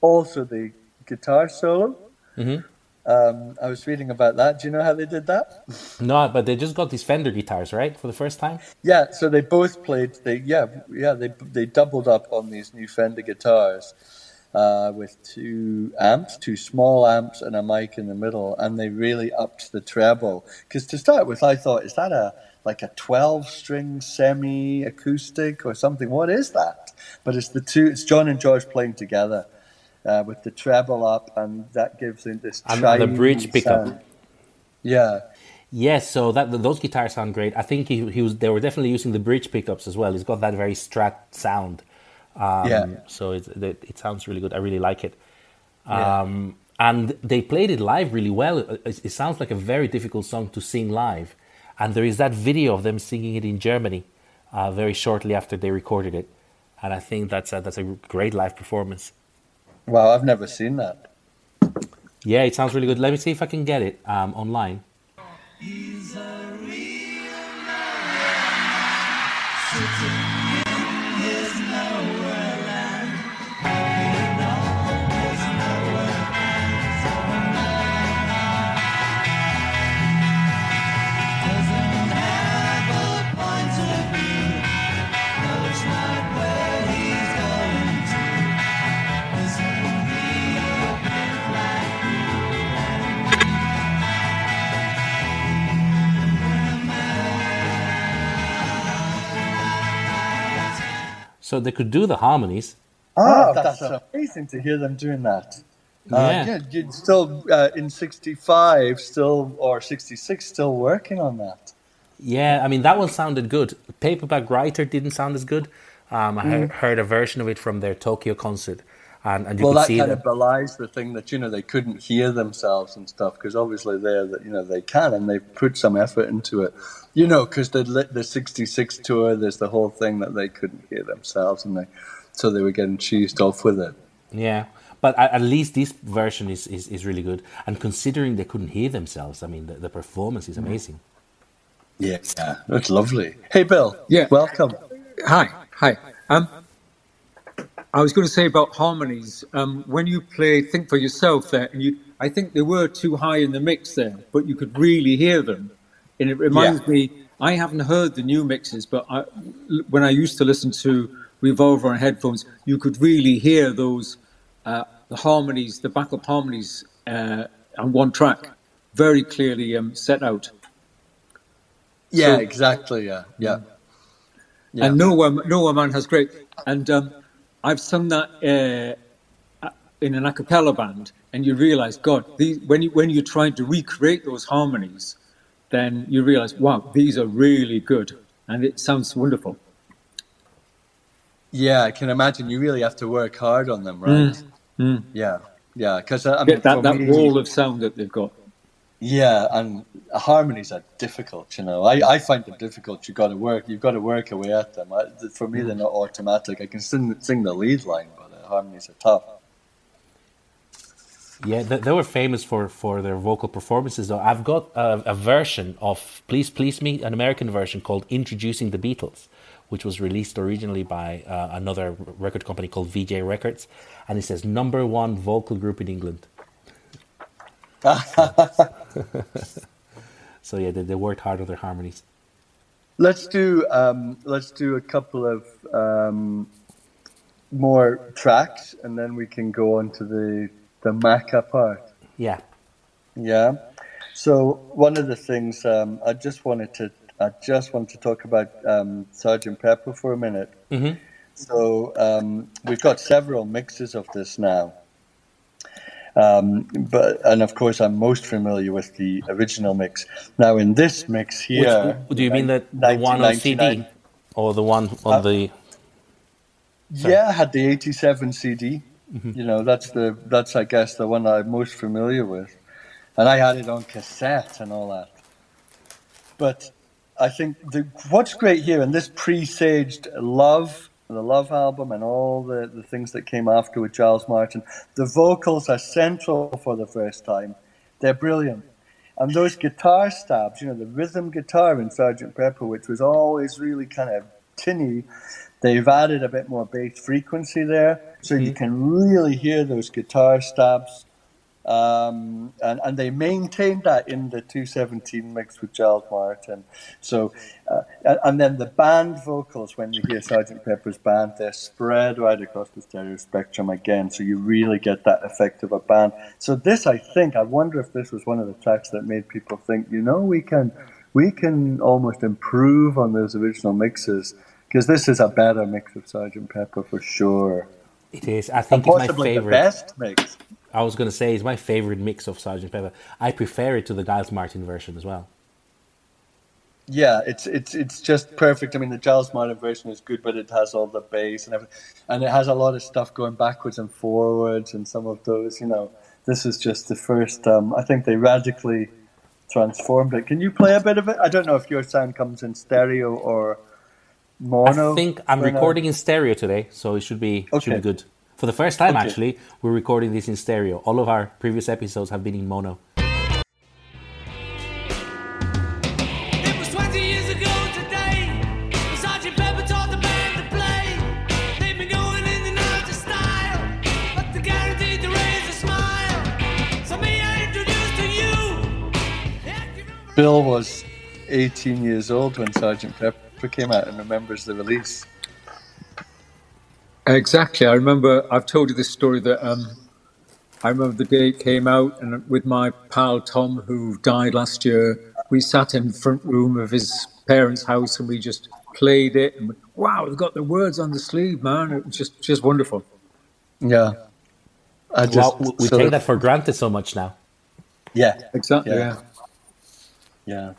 B: also the guitar solo.
A: Mhm.
B: Um, I was reading about that. Do you know how they did that?
A: No, but they just got these Fender guitars, right, for the first time.
B: Yeah, so they both played. They yeah yeah they they doubled up on these new Fender guitars uh, with two amps, two small amps, and a mic in the middle, and they really upped the treble. Because to start with, I thought, is that a like a twelve string semi acoustic or something? What is that? But it's the two. It's John and George playing together. Uh, with the treble up, and that gives it this
A: And the bridge pickup.
B: sound. Yeah,
A: Yes, so that those guitars sound great. I think he, he was they were definitely using the bridge pickups as well. He's got that very Strat sound. Um,
B: Yeah.
A: So it, it it sounds really good. I really like it.
B: Yeah.
A: Um, and they played it live really well. It, it sounds like a very difficult song to sing live. And there is that video of them singing it in Germany uh, very shortly after they recorded it. And I think that's a, that's a great live performance.
B: wow, I've never seen that.
A: Yeah, it sounds really good. Let me see if I can get it um, online.
D: He's a real man
A: So they could do the harmonies.
B: Oh, that's, amazing to hear them doing that. Uh,
A: Yeah.
B: yeah, you'd still uh, in '65, still or '66, still working on that.
A: Yeah, I mean that one sounded good. Paperback Writer didn't sound as good. Um, I
B: Mm.
A: heard, heard a version of it from their Tokyo concert, and, and you
B: Well,
A: could
B: that kind
A: them.
B: of belies the thing that you know they couldn't hear themselves and stuff because obviously they're that you know they can and they've put some effort into it. You know, because the li- the '66 tour, there's the whole thing that they couldn't hear themselves and they so they were getting cheesed off with it.
A: Yeah, but at, at least this version is, is, is really good. And considering they couldn't hear themselves, I mean the, the performance is amazing.
B: Yeah, yeah, that's lovely. Hey, Bill.
E: Yeah.
B: welcome.
E: Hi, hi. Um, I was going to say about harmonies. Um, when you play "Think for Yourself" there, and you, I think they were too high in the mix there, but you could really hear them, and it reminds
B: Yeah.
E: me. I haven't heard the new mixes, but I, when I used to listen to Revolver on headphones, you could really hear those uh, the harmonies, the backup harmonies uh, on one track, very clearly um, set out.
B: Yeah,
E: So-
B: exactly. Yeah, yeah. Yeah.
E: And Nowhere, Nowhere Man has great. And um, I've sung that uh, in an a cappella band, and you realize, God, these, when, you, when you're trying to recreate those harmonies, then you realize, wow, these are really good. And it sounds wonderful.
B: Yeah, I can imagine you really have to work hard on them, right?
E: Mm.
B: Yeah, yeah. Because I mean,
E: that, that
B: me-
E: wall of sound that they've got.
B: Yeah, and harmonies are difficult. You know, I, I find them difficult. You've got to work. You've got to work away at them. I, for me, they're not automatic. I can sing sing the lead line, but uh, harmonies are tough.
A: Yeah, they, they were famous for, for their vocal performances. Though I've got a, a version of "Please Please Me," an American version called "Introducing the Beatles," which was released originally by uh, another record company called Vee-Jay Records, and it says number one vocal group in England. so yeah, they, they worked hard on their harmonies.
B: Let's do um, let's do a couple of um, more tracks, and then we can go on to the the Macca part.
A: Yeah,
B: Yeah. So one of the things um, I just wanted to I just wanted to talk about um, Sergeant Pepper for a minute.
A: Mhm.
B: So um, we've got several mixes of this now. Um, but and of course I'm most familiar with the original mix. Now in this mix here,
A: Which, do you mean that the one on CD or the one on
B: Uh,
A: the?
B: Yeah, I had the '87 CD.
A: Mm-hmm.
B: You know, that's the that's I guess the one I'm most familiar with, and I had it on cassette and all that. But I think the what's great here, and this presaged Love, the Love album, and all the the things that came after with Giles Martin. The vocals are central for the first time. They're brilliant. And those guitar stabs, you know, the rhythm guitar in Sergeant Pepper, which was always really kind of tinny, they've added a bit more bass frequency there, so you mm-hmm. can really hear those guitar stabs. Um, and, and they maintained that in the 217 mix with Giles Martin. So, uh, and, and then the band vocals, when you hear Sergeant Pepper's band, they're spread right across the stereo spectrum again, so you really get that effect of a band. So this, I think, I wonder if this was one of the tracks that made people think, you know, we can, we can almost improve on those original mixes because this is a better mix of Sergeant Pepper for sure,
A: It is. I
B: and
A: think it's my
B: possibly the best mix.
A: I was going to say it's my favorite mix of Sergeant Pepper. I prefer it to the Giles Martin version as well.
B: Yeah, it's it's it's just perfect. I mean, the Giles Martin version is good, but it has all the bass and everything, and it has a lot of stuff going backwards and forwards, and some of those. You know, this is just the first. Um, I think they radically transformed it. Can you play a bit of it? I don't know if your sound comes in stereo or mono.
A: I think I'm
B: now.
A: recording in stereo today, so it should be should be good. For the first time,
B: Okay.
A: actually, we're recording this in stereo. All of our previous episodes have been in mono.
D: It was 20 years ago today. when Sergeant Pepper taught the band to play. They've been going in and out of style, but they're guaranteed to raise a smile. So may I introduce to you? the active number-
B: Bill was 18 years old when Sergeant Pepper came out and remembers the release.
E: Exactly. I remember, I've told you this story that um, I remember the day it came out, and with my pal Tom, who died last year, we sat in the front room of his parents' house and we just played it. And wow, we've got the words on the sleeve, man. It was just, just wonderful.
B: Yeah, I just
A: well, we- we take
B: of-
A: that for granted so much now.
B: Yeah,
E: Exactly.
B: Yeah.
E: Yeah.
B: yeah.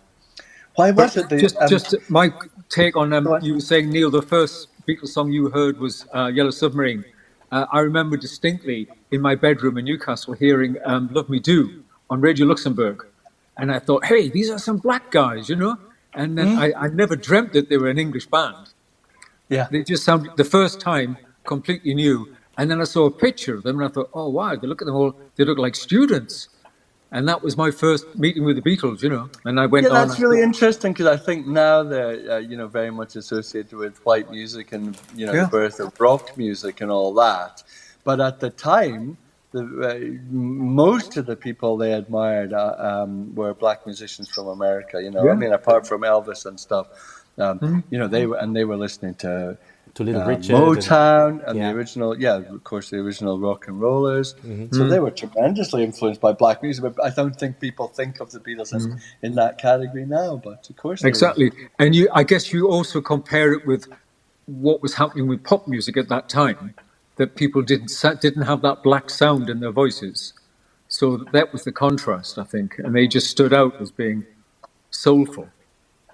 B: Why was it? The,
E: just,
B: um,
E: just my take on um, you were saying Neil. The first Beatles song you heard was uh, "Yellow Submarine." Uh, I remember distinctly in my bedroom in Newcastle hearing um, "Love Me Do" on Radio Luxembourg, and I thought, "Hey, these are some black guys," you know. And then I, I never dreamt that they were an English band.
B: yeah,
E: They just sounded the first time completely new. And then I saw a picture of them, and I thought, "Oh wow, they look at them all. They look like students." And that was my first meeting with the Beatles. You know, and I went
B: Yeah,
E: on.
B: that's really interesting because I think now they're uh, you know very much associated with white music and you know
E: Yeah.
B: the birth of rock music and all that. But at the time, the uh, most of the people they admired uh, um, were black musicians from America. You know, I mean, apart from Elvis and stuff, um, you know, they were and they were listening to.
A: To Little
B: uh,
A: Richard.
B: Motown and
A: Yeah.
B: the original, yeah, of course, the original rock and rollers.
A: Mm-hmm.
B: So they were tremendously influenced by black music. But I don't think people think of the Beatles as in that category now. But of course, they were.
E: Exactly, and you. I guess you also compare it with what was happening with pop music at that time. That people didn't didn't have that black sound in their voices, so that was the contrast, I think, and they just stood out as being soulful.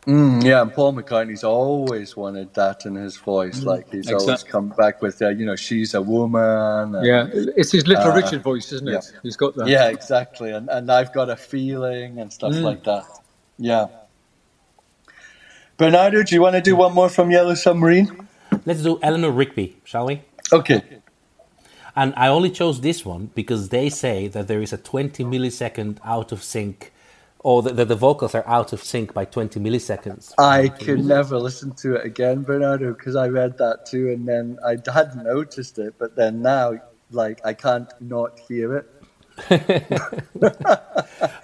B: Mm, yeah, and Paul McCartney's always wanted that in his voice. Like he's always come back with, uh, you know, she's a woman. and-
E: Yeah, it's his Little
B: Uh,
E: Richard voice, isn't it?
B: yeah.
E: He's got that.
B: yeah, exactly. And and I've got a feeling and stuff
E: Mm.
B: like that. Yeah. Bernardo, do you want to do one more from Yellow Submarine?
A: Let's do Eleanor Rigby, shall we?
B: Okay.
A: And I only chose this one because they say that there is a 20 millisecond out of sync, or that that the vocals are out of sync by 20 milliseconds.
B: I could never listen to it again, Bernardo, because I read that too, and then I hadn't noticed it, but then now, like, I can't not hear it.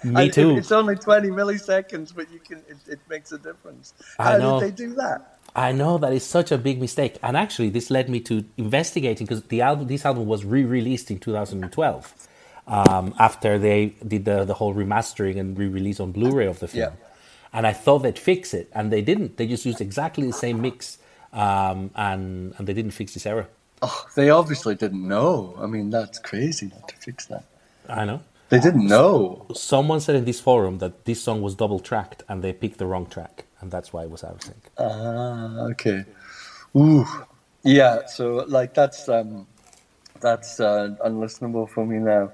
A: Me too.
B: It's only twenty milliseconds, but you can. It, it makes a difference.
A: I
B: How
A: know.
B: did they do that?
A: I know that is such a big mistake, and actually, this led me to investigating because the album, this album was re-released in 2012 um, after they did the the whole remastering and re-release on Blu-ray of the film.
B: Yeah.
A: And I thought they'd fix it, and they didn't. They just used exactly the same mix, um, and and they didn't fix this error.
B: Oh, they obviously didn't know. I mean, that's crazy not to fix that.
A: I know.
B: They didn't know.
A: Someone said in this forum that this song was double tracked, and they picked the wrong track, and that's why it was out of sync.
B: Ah, okay. Ooh, yeah. So like that's um, that's uh, unlistenable for me now.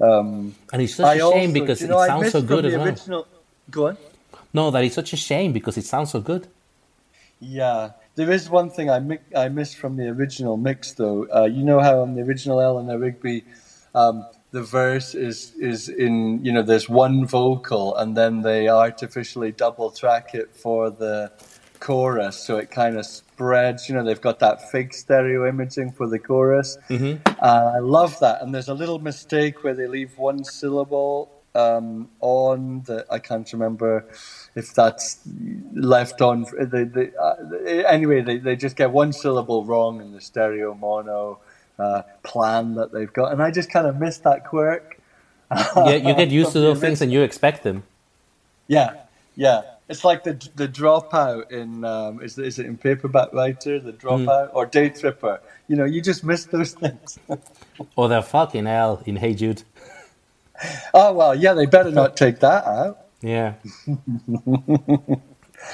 B: Um,
A: And it's such
B: I
A: a
B: also,
A: shame because
B: you know,
A: it sounds so good as well.
B: original. Go on.
A: No, that is such a shame because it sounds so good.
B: Yeah, there is one thing I mi- I missed from the original mix though. Uh, you know how on the original Eleanor Rigby, um, the verse is is in you know there's one vocal and then they artificially double track it for the chorus, so it kind of spreads. You know they've got that fake stereo imaging for the chorus.
A: Mhm.
B: Uh, I love that. And there's a little mistake where they leave one syllable um, on that I can't remember if that's left on. They, they, uh, anyway, they, they just get one syllable wrong in the stereo mono uh, plan that they've got. And I just kind of missed that quirk.
A: Yeah, you get used to those things and you expect them.
B: Yeah, yeah. It's like the the dropout in um, is is it in paperback writer the dropout or day tripper. You know, you just miss those things.
A: Or they're fucking hell in Hey Jude.
B: oh well, yeah. They better not take that out.
A: Yeah.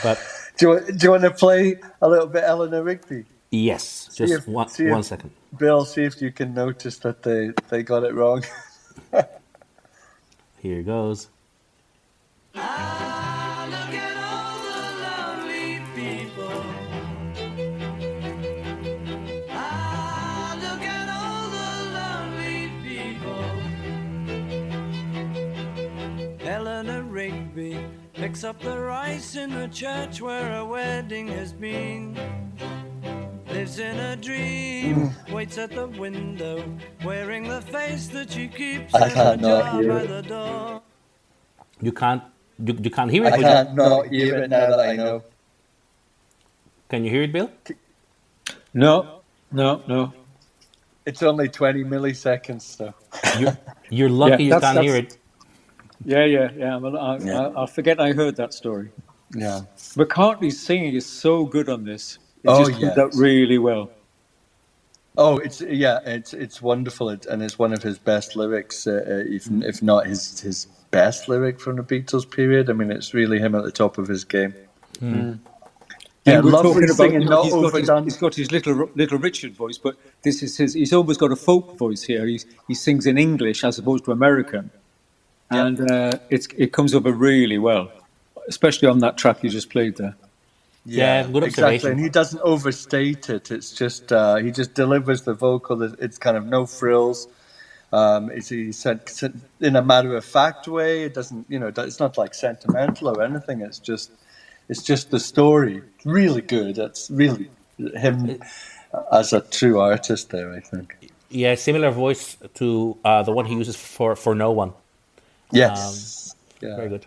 A: but
B: Do you, do you want to play a little bit Eleanor Rigby?
A: yes,
B: See
A: just
B: if-
A: one,
B: see if-
A: one second.
B: Bill, see if you can notice that they, they got it wrong.
A: Here goes.
D: Eleanor Rigby picks up the rice in the church where a wedding has been. Lives in a dream, hmm. waits at the window, wearing the face that she keeps
B: I
D: in a
B: cannot
D: jar
B: hear
D: by
B: it.
D: the door.
A: You can't you, you can't hear it.
B: I
A: but
B: can't not hear it now that I know.
A: Can you hear it, Bill?
E: No, no, no.
B: It's only 20 milliseconds, so.
A: You, you're lucky you can't hear it.
E: Yeah, yeah, yeah. Well, I,
B: Yeah.
E: I, I forget I heard that story.
B: Yeah.
E: McCartney's singing is so good on this. It
B: Oh,
E: just comes
B: yeah.
E: out really well.
B: Oh, it's yeah, it's it's wonderful, it, and it's one of his best lyrics, uh, uh, even if not his his best lyric from the Beatles period. I mean, it's really him at the top of his game. Yeah,
E: And we're
B: lovely
E: talking about,
B: singing,
E: you know,
B: not
E: he's got, his,
B: overdone.
E: he's got his little little Richard voice, but this is his. He's almost got a folk voice here. He's, he sings in English as opposed to American,
B: Yeah.
E: and uh, it's it comes over really well, especially on that track you just played there.
A: Yeah, good
B: exactly. And he doesn't overstate it. It's just uh, he just delivers the vocal. It's kind of no frills. Um, it's he said said in a matter of fact way. It doesn't, you know, it's not like sentimental or anything. It's just, it's just the story. Really good. It's really him as a true artist there. I think.
A: Yeah, similar voice to uh, the one he uses for for no one.
B: Yes. yeah.
A: Very good.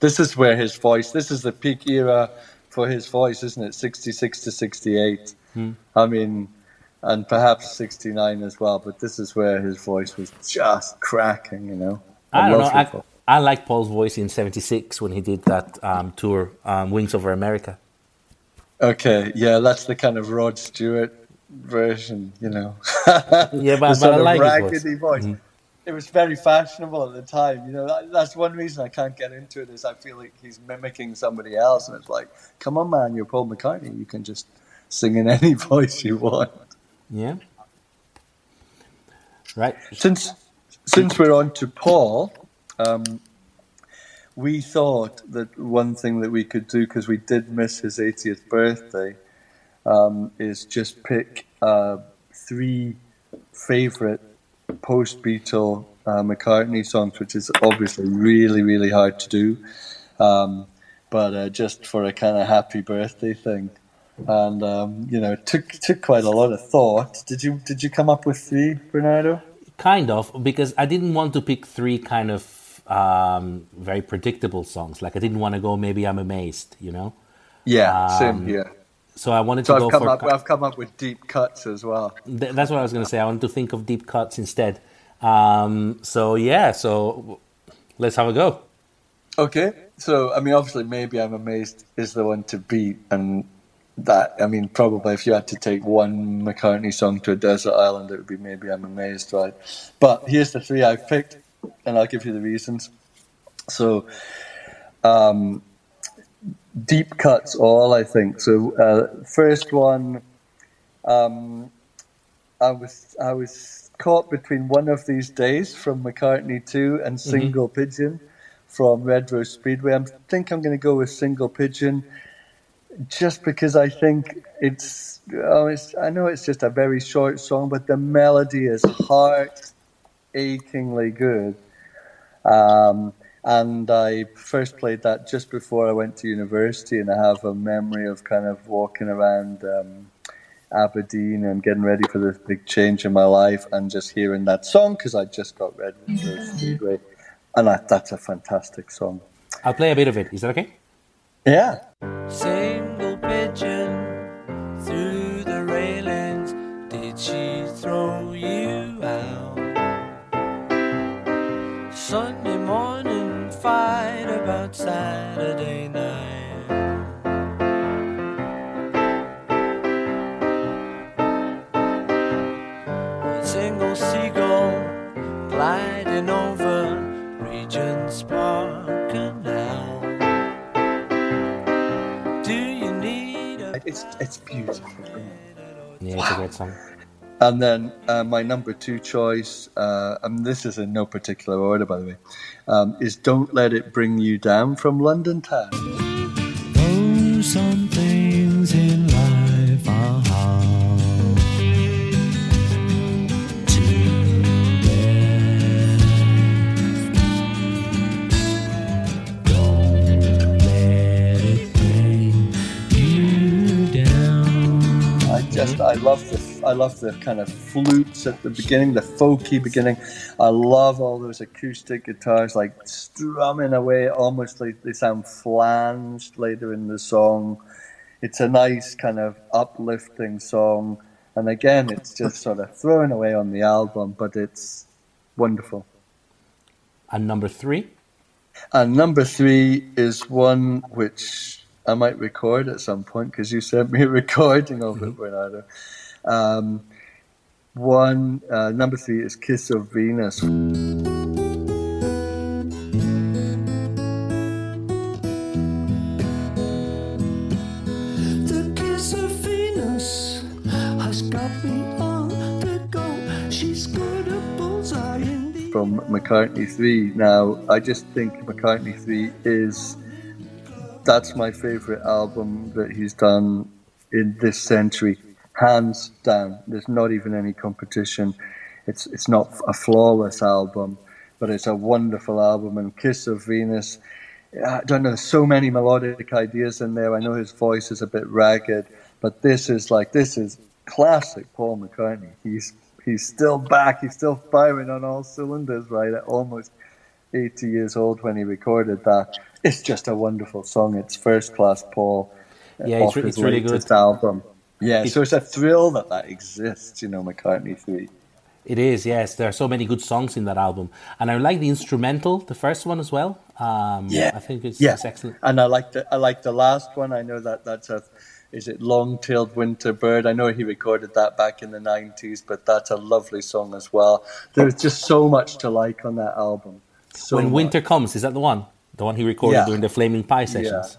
B: This is where his voice. This is the peak era for his voice, isn't it? Sixty-six to sixty-eight. I mean, and perhaps sixty-nine as well. But this is where his voice was just cracking. You know.
A: I don't know. I. I like Paul's voice in '76 when he did that um, tour, um, Wings Over America.
B: Okay, yeah, that's the kind of Rod Stewart version, you know.
A: Yeah, but, but I
B: of
A: like his voice. Mm-hmm.
B: It was very fashionable at the time, you know. That, that's one reason I can't get into it is I feel like he's mimicking somebody else, and it's like, come on, man, you're Paul McCartney. You can just sing in any voice you want.
A: Yeah. Right.
B: Since since we're on to Paul, um, we thought that one thing that we could do because we did miss his 80th birthday um, is just pick uh, three favorite post Beatle uh, McCartney songs, which is obviously really really hard to do, um, but uh, just for a kind of happy birthday thing. And um, you know, it took took quite a lot of thought. Did you did you come up with three, Bernardo?
A: Kind of, because I didn't want to pick three kind of um, very predictable songs. Like I didn't want to go. Maybe I'm amazed, you know.
B: Yeah,
A: Um,
B: same here.
A: So I wanted
B: So
A: to go
B: I've come
A: for.
B: up. I've come up with deep cuts as well.
A: Th- that's what I was going to say. I wanted to think of deep cuts instead. Um, so yeah, so let's have a go.
B: Okay, so I mean, obviously, maybe I'm amazed is the one to beat, and that I mean, probably if you had to take one McCartney song to a desert island, it would be maybe I'm amazed, right? But here's the three I've picked, and I'll give you the reasons. So, um, deep cuts all I think. So, uh, first one, um, I was I was caught between one of these days from McCartney two and Single Pigeon from Red Rose Speedway. I think I'm going to go with Single Pigeon, just because I think it's, oh, it's. I know it's just a very short song, but the melody is heart achingly good. Um, and I first played that just before I went to university, and I have a memory of kind of walking around um, Aberdeen and getting ready for this big change in my life, and just hearing that song because I just got Red Rose Speedway, and I, that's a fantastic song.
A: I'll play a bit of it. Is that okay?
B: Yeah.
D: Single
B: It's it's beautiful.
A: Yeah, it's a great song.
B: And then uh, my number two choice, uh, and this is in no particular order, by the way, um, is "Don't Let It Bring You Down" from London Town.
D: Oh,
B: just I love the I love the kind of flutes at the beginning, the folky beginning. I love all those acoustic guitars like strumming away, almost like they sound flanged later in the song. It's a nice kind of uplifting song, and again, it's just sort of thrown away on the album, but it's wonderful.
A: And number three.
B: And number three is one which I might record at some point because you sent me a recording of it, Bernardo. Um, one uh, number three is "Kiss of Venus."
D: The kiss of Venus has got me on the go. She's got a bullseye in the
B: from McCartney 3. Now, I just think McCartney 3 is that's my favorite album that he's done in this century, hands down. There's not even any competition. it's it's not a flawless album, but it's a wonderful album. And Kiss of Venus, I don't know, There's so many melodic ideas in there. I know his voice is a bit ragged, but this is like this is classic Paul McCartney. He's he's still back. He's still firing on all cylinders. Right at almost 80 years old when he recorded that. It's just a wonderful song. It's first class Paul.
A: Yeah, it's
B: off
A: re-
B: his
A: it's really
B: latest
A: good.
B: album. Yeah, so it's a thrill that that exists. You know, McCartney three.
A: It is, yes. There are so many good songs in that album, and I like the instrumental, the first one as well. Um,
B: Yeah,
A: I think it's,
B: yeah,
A: it's excellent.
B: And I like the I like the last one. I know that that's a is it long-tailed winter bird. I know he recorded that back in the nineties, but that's a lovely song as well. There's just so much to like on that album. So
A: when
B: much.
A: winter comes, is that the one? The one he recorded
B: Yeah.
A: during the Flaming Pie sessions.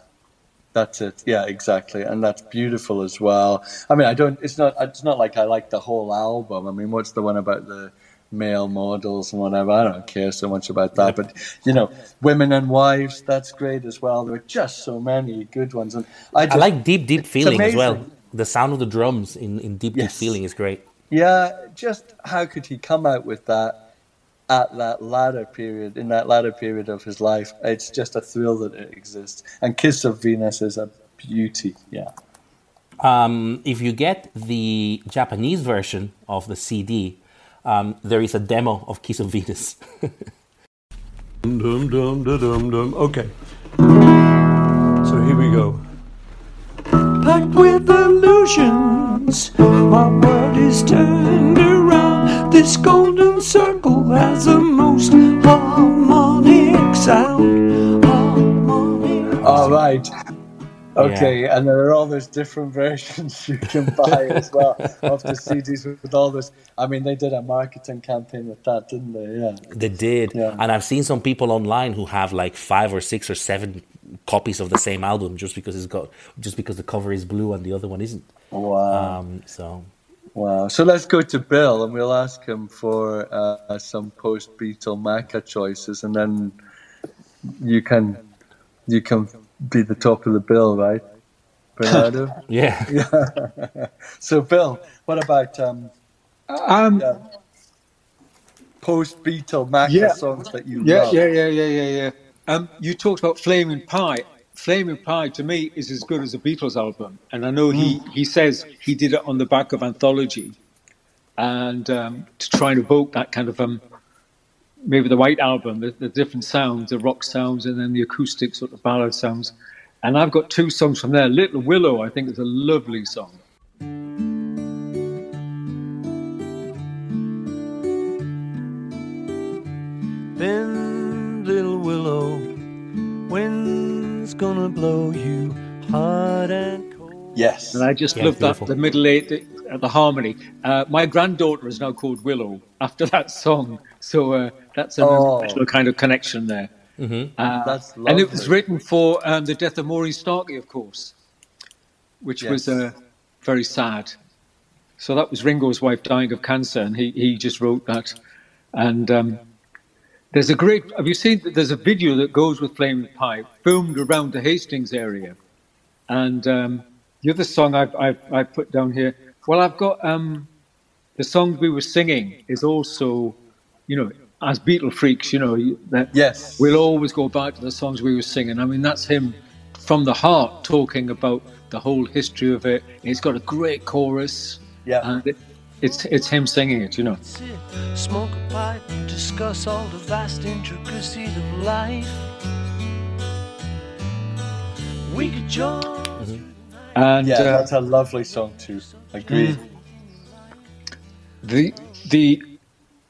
B: That's it. Yeah, exactly. And that's beautiful as well. I mean, I don't. It's not. It's not like I like the whole album. I mean, what's the one about the male models and whatever? I don't care so much about that. But you know, women and wives. That's great as well. There are just so many good ones. And I, just,
A: I like Deep Deep Feeling as well. The sound of the drums in, in Deep Deep Feeling is great.
B: Yeah, just how could he come out with that at that latter period, in that latter period of his life? It's just a thrill that it exists. And Kiss of Venus is a beauty. Yeah.
A: Um, if you get the Japanese version of the CD, um, there is a demo of Kiss of Venus.
F: Dum dum dum da, dum dum. Okay. So here we go. Packed with illusions, my world is turned around. This golden circle has the most harmonic sound. Harmonic.
B: All right. Okay, and there are all those different versions you can buy as well of the CDs with all this. I mean, they did a marketing campaign with that, didn't they? Yeah.
A: They did,
B: Yeah.
A: and I've seen some people online who have like five or six or seven copies of the same album just because it's got just because the cover is blue and the other one isn't.
B: Wow.
A: Um, so
B: Wow. So let's go to Bill and we'll ask him for uh, some post Beatle Macca choices, and then you can you can be the top of the bill, right, Bernardo?
A: yeah,
B: so, Bill, what about um,
E: Um,
B: post Beatle Macca
E: Yeah.
B: songs that you
E: Yeah,
B: love?
E: yeah, yeah, yeah, yeah, yeah. Um, you talked about Flaming Pie. Flaming Pie to me is as good as a Beatles album, and I know he he says he did it on the back of anthology, and um, to try and evoke that kind of um, maybe the White Album, the, the different sounds, the rock sounds, and then the acoustic sort of ballad sounds. And I've got two songs from there. Little Willow, I think, is a lovely song.
F: Bend, little willow, wind's gonna blow you hard and cold.
B: Yes.
E: And I just
A: Yeah,
E: love that the middle eight, the, uh, the harmony. Uh, my granddaughter is now called Willow after that song, so uh, that's a
B: Oh.
E: special kind of connection there. Uh,
B: That's
E: and it was written for um, the death of Maureen Starkey, of course, which was uh, very sad. So that was Ringo's wife dying of cancer, and he, he just wrote that. And um, there's a great. Have you seen? There's a video that goes with Flaming Pie, filmed around the Hastings area. And um, the other song I've, I've, I've put down here. Well, I've got um, the song we were singing is also, you know, as Beatle freaks, you know, that
B: Yes.
E: we'll always go back to the songs we were singing. I mean, that's him from the heart talking about the whole history of it. It's got a great chorus,
B: Yeah.
E: and it, it's it's him singing it, you know.
C: sit, smoke a pipe, discuss all the vast intricacies of life. We could join.
E: And
B: yeah,
E: uh,
B: that's a lovely song too. Agreed.
E: the the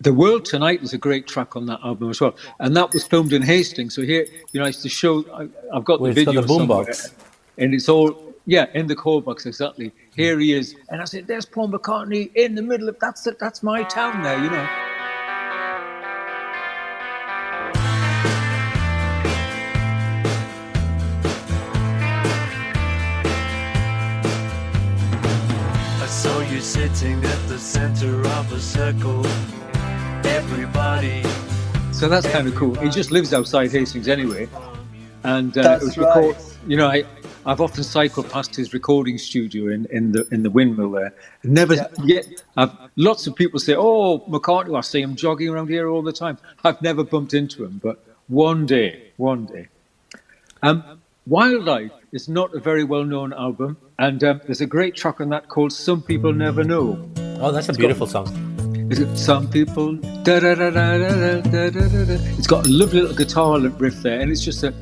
E: the world tonight is a great track on that album as well, and that was filmed in Hastings. So here, you know, I used to show. I, I've got
A: Well,
E: the
A: it's got
E: video
A: the
E: somewhere,
A: boombox.
E: and it's all yeah in the core box exactly. Here he is, and I said, "There's Paul McCartney in the middle of that's it. That's my town there, you know."
C: I saw you sitting at the center of a circle. Everybody.
E: So that's kind of cool. He just lives outside Hastings anyway, and uh,
B: That's
E: it was
B: right.
E: record- You know, I I've often cycled past his recording studio in, in the in the windmill there. Never yeah. yet. I've, lots of people say, "Oh, McCartney." I see him jogging around here all the time. I've never bumped into him, but one day, one day. Um, Wildlife is not a very well-known album, and um, there's a great track on that called "Some People Never Know."
A: Oh, that's a it's beautiful got,
E: song. it? some people. Da, da, da, da, da, da, da, da. It's got a lovely little guitar riff there, and it's just a,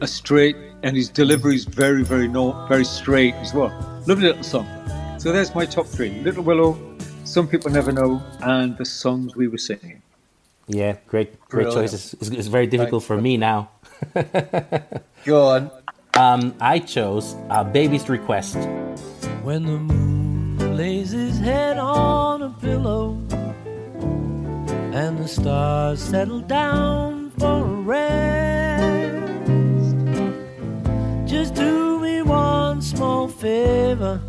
E: a straight and his delivery is very, very no, very straight as well. Lovely little song. So there's my top three: Little Willow, Some People Never Know, and the songs we were singing.
A: Yeah, great, great
B: Brilliant.
A: choices. It's, it's very difficult for me now.
B: Go on.
A: Um, I chose uh, "Baby's Request."
F: When the moon lays his head on a pillow and the stars settle down for a rest, just do me one small favor.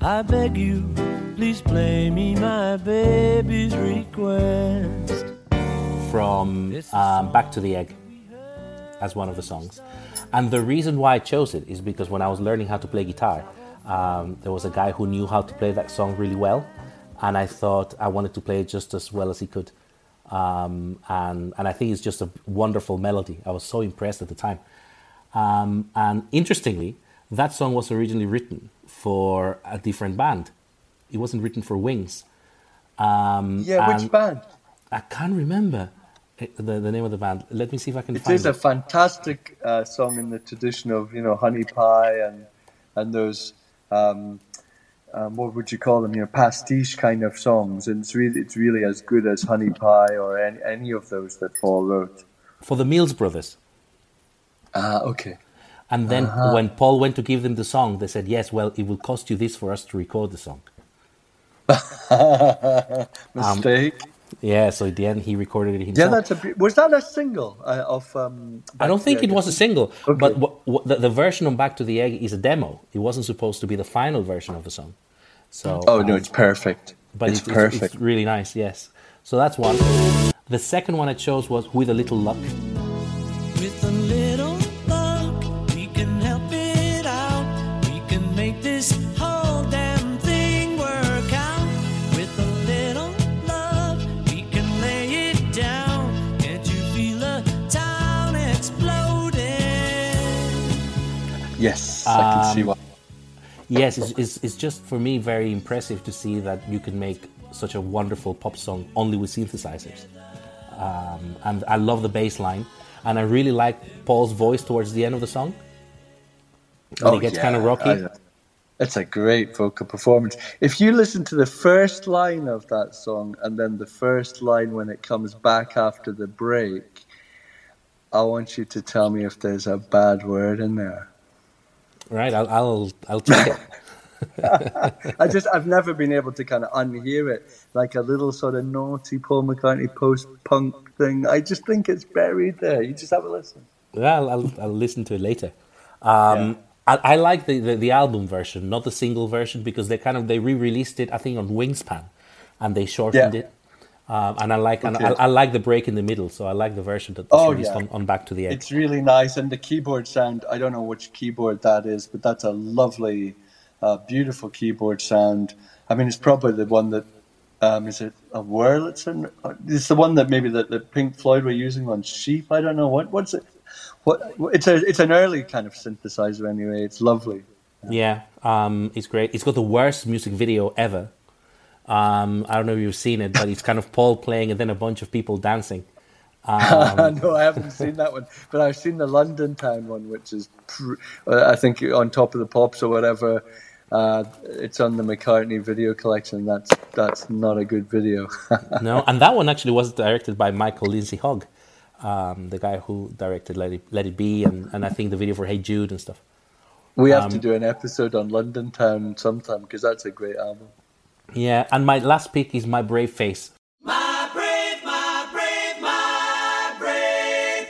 F: I beg you, please play me my baby's request.
A: from um, Back to the Egg as one of the songs. And the reason why I chose it is because when I was learning how to play guitar, um, there was a guy who knew how to play that song really well. And I thought I wanted to play it just as well as he could. Um, and, and I think it's just a wonderful melody. I was so impressed at the time. Um, and interestingly, that song was originally written for a different band. It wasn't written for Wings. Um,
B: Yeah, which band?
A: I can't remember eh, the, the name of the band. Let me see if I can find It
B: is a fantastic uh, song in the tradition of you know honey pie and and those um, um, what would you call them? You know, pastiche kind of songs. And it's really it's really as good as honey pie or any any of those that Paul wrote.
A: For the Mills Brothers.
B: Ah, okay.
A: And then when Paul went to give them the song, they said, yes, well, it will cost you this for us to record the song.
B: Mistake.
A: Yeah, so at the end, he recorded it himself.
B: yeah, that's a was that a single uh, of? Um,
A: I don't think it was a single,
B: Okay.
A: but what, what, the, the version on Back to the Egg is a demo. It wasn't supposed to be the final version of the song. So,
B: Oh no,
A: um,
B: it's perfect.
A: but
B: it's
A: it's, it's-
B: perfect.
A: it's really nice, yes. So that's one. The second one I chose was With a Little Luck.
B: Yes, I can see
A: Um,
B: why.
A: Yes, it's, it's, it's just for me very impressive to see that you can make such a wonderful pop song only with synthesizers. Um, and I love the bass line. And I really like Paul's voice towards the end of the song. When it gets kind of rocky.
B: Oh, I- It's a great vocal performance. If you listen to the first line of that song and then the first line when it comes back after the break, I want you to tell me if there's a bad word in there.
A: Right, I'll, I'll, I'll check it.
B: I just I've never been able to kind of unhear it like a little sort of naughty Paul McCartney post punk thing. I just think it's buried there. You just have a listen.
A: Yeah, I'll, I'll, I'll listen to it later. Um, I, I like the, the, the album version, not the single version, because they kind of they re-released it, I think, on Wingspan, and they shortened
B: Yeah.
A: it. Um, and I like and I, I like the break in the middle, so I like the version that's
B: Oh,
A: released
B: yeah.
A: on, on Back to the Egg.
B: It's really nice, and the keyboard sound. I don't know which keyboard that is, but that's a lovely, uh, beautiful keyboard sound. I mean, it's probably the one that um, is it a Wurlitzer? It's the one that maybe that, that Pink Floyd were using on Sheep. I don't know what what's it. What it's a it's an early kind of synthesizer anyway. It's lovely.
A: Yeah, um, it's great. It's got the worst music video ever. Um, I don't know if you've seen it, but it's kind of Paul playing and then a bunch of people dancing. Um,
B: no, I haven't seen that one, but I've seen the London Town one, which is, pr- uh, I think, on top of the pops or whatever. Uh, it's on the McCartney video collection. That's that's not a good video.
A: no, and that one actually was directed by Michael Lindsay Hogg, um, the guy who directed Let It, Let It Be and, and I think the video for Hey Jude and stuff.
B: we have
A: Um,
B: to do an episode on London Town sometime because that's a great album.
A: Yeah, and my last pick is My Brave Face.
D: My brave, my brave, my brave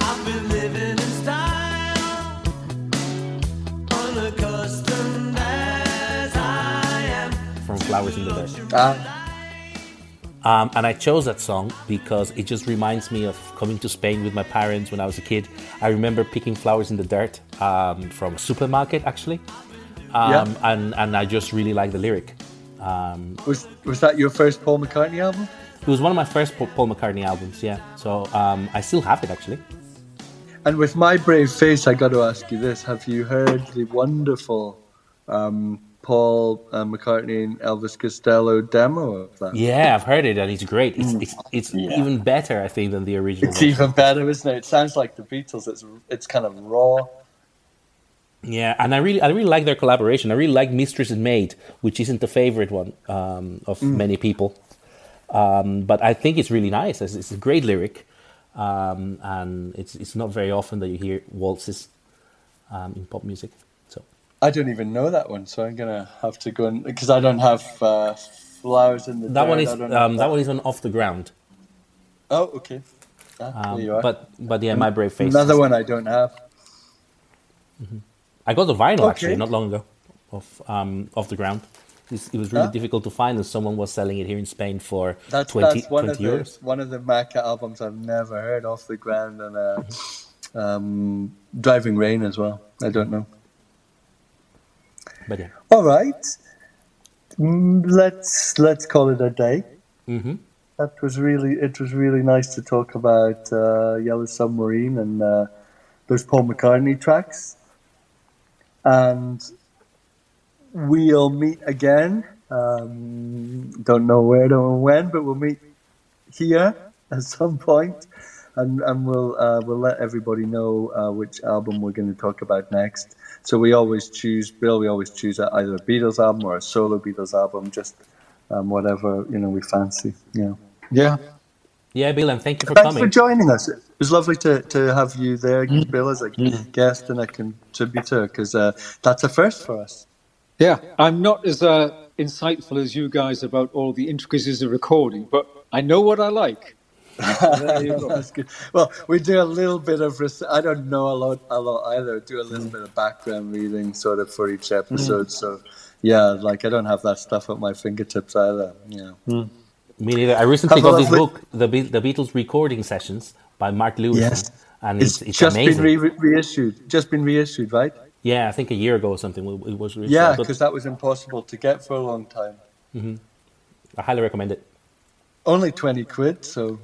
F: I've been living in style, unaccustomed as I am.
A: from Flowers in the Dirt.
B: Ah,
A: Um, and I chose that song because it just reminds me of coming to Spain with my parents when I was a kid. I remember picking flowers in the dirt um, from a supermarket, actually. Um,
B: Yeah.
A: and, and I just really like the lyric. Um,
B: Was was that your first Paul McCartney album?
A: it was one of my first Paul McCartney albums, yeah. So um, I still have it, actually.
B: And with my brave face, I got to ask you this: Have you heard the wonderful um, Paul uh, McCartney and Elvis Costello demo of that?
A: Yeah, I've heard it, and it's great. It's, it's, it's
B: Yeah.
A: even better, I think, than the original.
B: It's
A: version.
B: even better, isn't it? It sounds like the Beatles. It's it's kind of raw.
A: Yeah, and I really, I really like their collaboration. I really like "Mistress and Maid," which isn't the favorite one um, of many people, um, but I think it's really nice. It's, it's a great lyric, um, and it's it's not very often that you hear waltzes um, in pop music.
B: I don't even know that one, so I'm gonna have to go and because I don't have uh, flowers in the.
A: that one is
B: I don't have
A: um, that one is on "Off the Ground,"
B: Oh, okay. Ah,
A: um,
B: there you are.
A: but but yeah, "My Brave Face."
B: Another one I don't have.
A: I got the vinyl
B: Okay.
A: actually not long ago of um, "Off the Ground." It's, it was really
B: Ah.
A: difficult to find, and someone was selling it here in Spain for
B: That's
A: 20,
B: that's one
A: 20
B: of the
A: euros.
B: one of the Macca albums I've never heard off the ground and uh, um, Driving Rain as well. I don't know.
A: But yeah.
B: All right, Mm, let's let's call it a day.
A: hmm
B: That was really it was really nice to talk about uh, Yellow Submarine and uh, those Paul McCartney tracks. And we'll meet again. Um, don't know where, don't know when, but we'll meet here at some point, and and we'll uh, we'll let everybody know uh, which album we're going to talk about next. So we always choose, Bill. We always choose either a Beatles album or a solo Beatles album, just um, whatever you know we fancy. Yeah.
E: Yeah.
A: Yeah, Bill, and thank you for
B: Thanks
A: coming.
B: Thanks for joining us. It was lovely to, to have you there, Bill, as a guest and a contributor, because uh, that's a first for us.
E: Yeah. I'm not as uh, insightful as you guys about all the intricacies of recording, but I know what I like. There you go.
B: That's good. Well, we do a little bit of. res- I don't know a lot, a lot either. Do a little mm. bit of background reading, sort of, for each mm. episode. So, yeah, like I don't have that stuff at my fingertips either. Yeah. Mm.
A: Me neither. I recently got this book, the Be- the Beatles recording sessions by Mark Lewisohn,
B: Yes.
A: and
B: It's,
A: it's, it's
B: just
A: amazing.
B: been re- reissued. Just been reissued, right?
A: yeah, I think a year ago or something it was. released.
B: Yeah, because that was impossible to get for a long time. Mm-hmm.
A: I highly recommend it.
B: only 20 quid so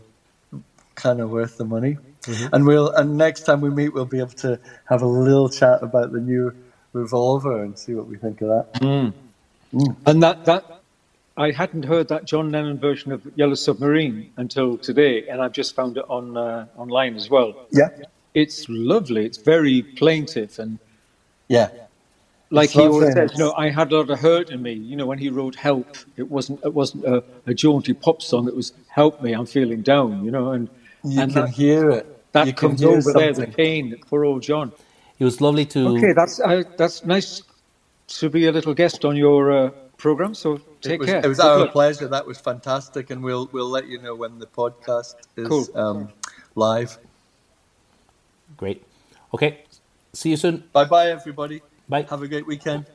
B: kind of worth the money
A: Mm-hmm.
B: and we'll and next time we meet we'll be able to have a little chat about the new revolver and see what we think of that
E: And that, that I hadn't heard that John Lennon version of Yellow Submarine until today, and I've just found it on uh, online as well.
B: yeah
E: It's lovely. It's very plaintive, and
B: yeah
E: like
B: It's
E: he always says, you know, I had a lot of hurt in me. You know, when he wrote "Help," it wasn't it wasn't a, a jaunty pop song. It was "Help me, I'm feeling down." You know, and
B: you
E: and
B: can
E: that,
B: hear it
E: that
B: you can
E: comes
B: hear
E: over there, the pain for old John.
A: It was lovely to.
E: Okay, that's uh, that's nice to be a little guest on your uh, program. So take
B: it was,
E: care.
B: it was
E: Good
B: our
E: luck.
B: pleasure that was fantastic and we'll we'll let you know when the podcast is
E: Cool.
B: um, live
A: Great. Okay. See you soon.
B: bye bye everybody
A: Bye.
B: have a great weekend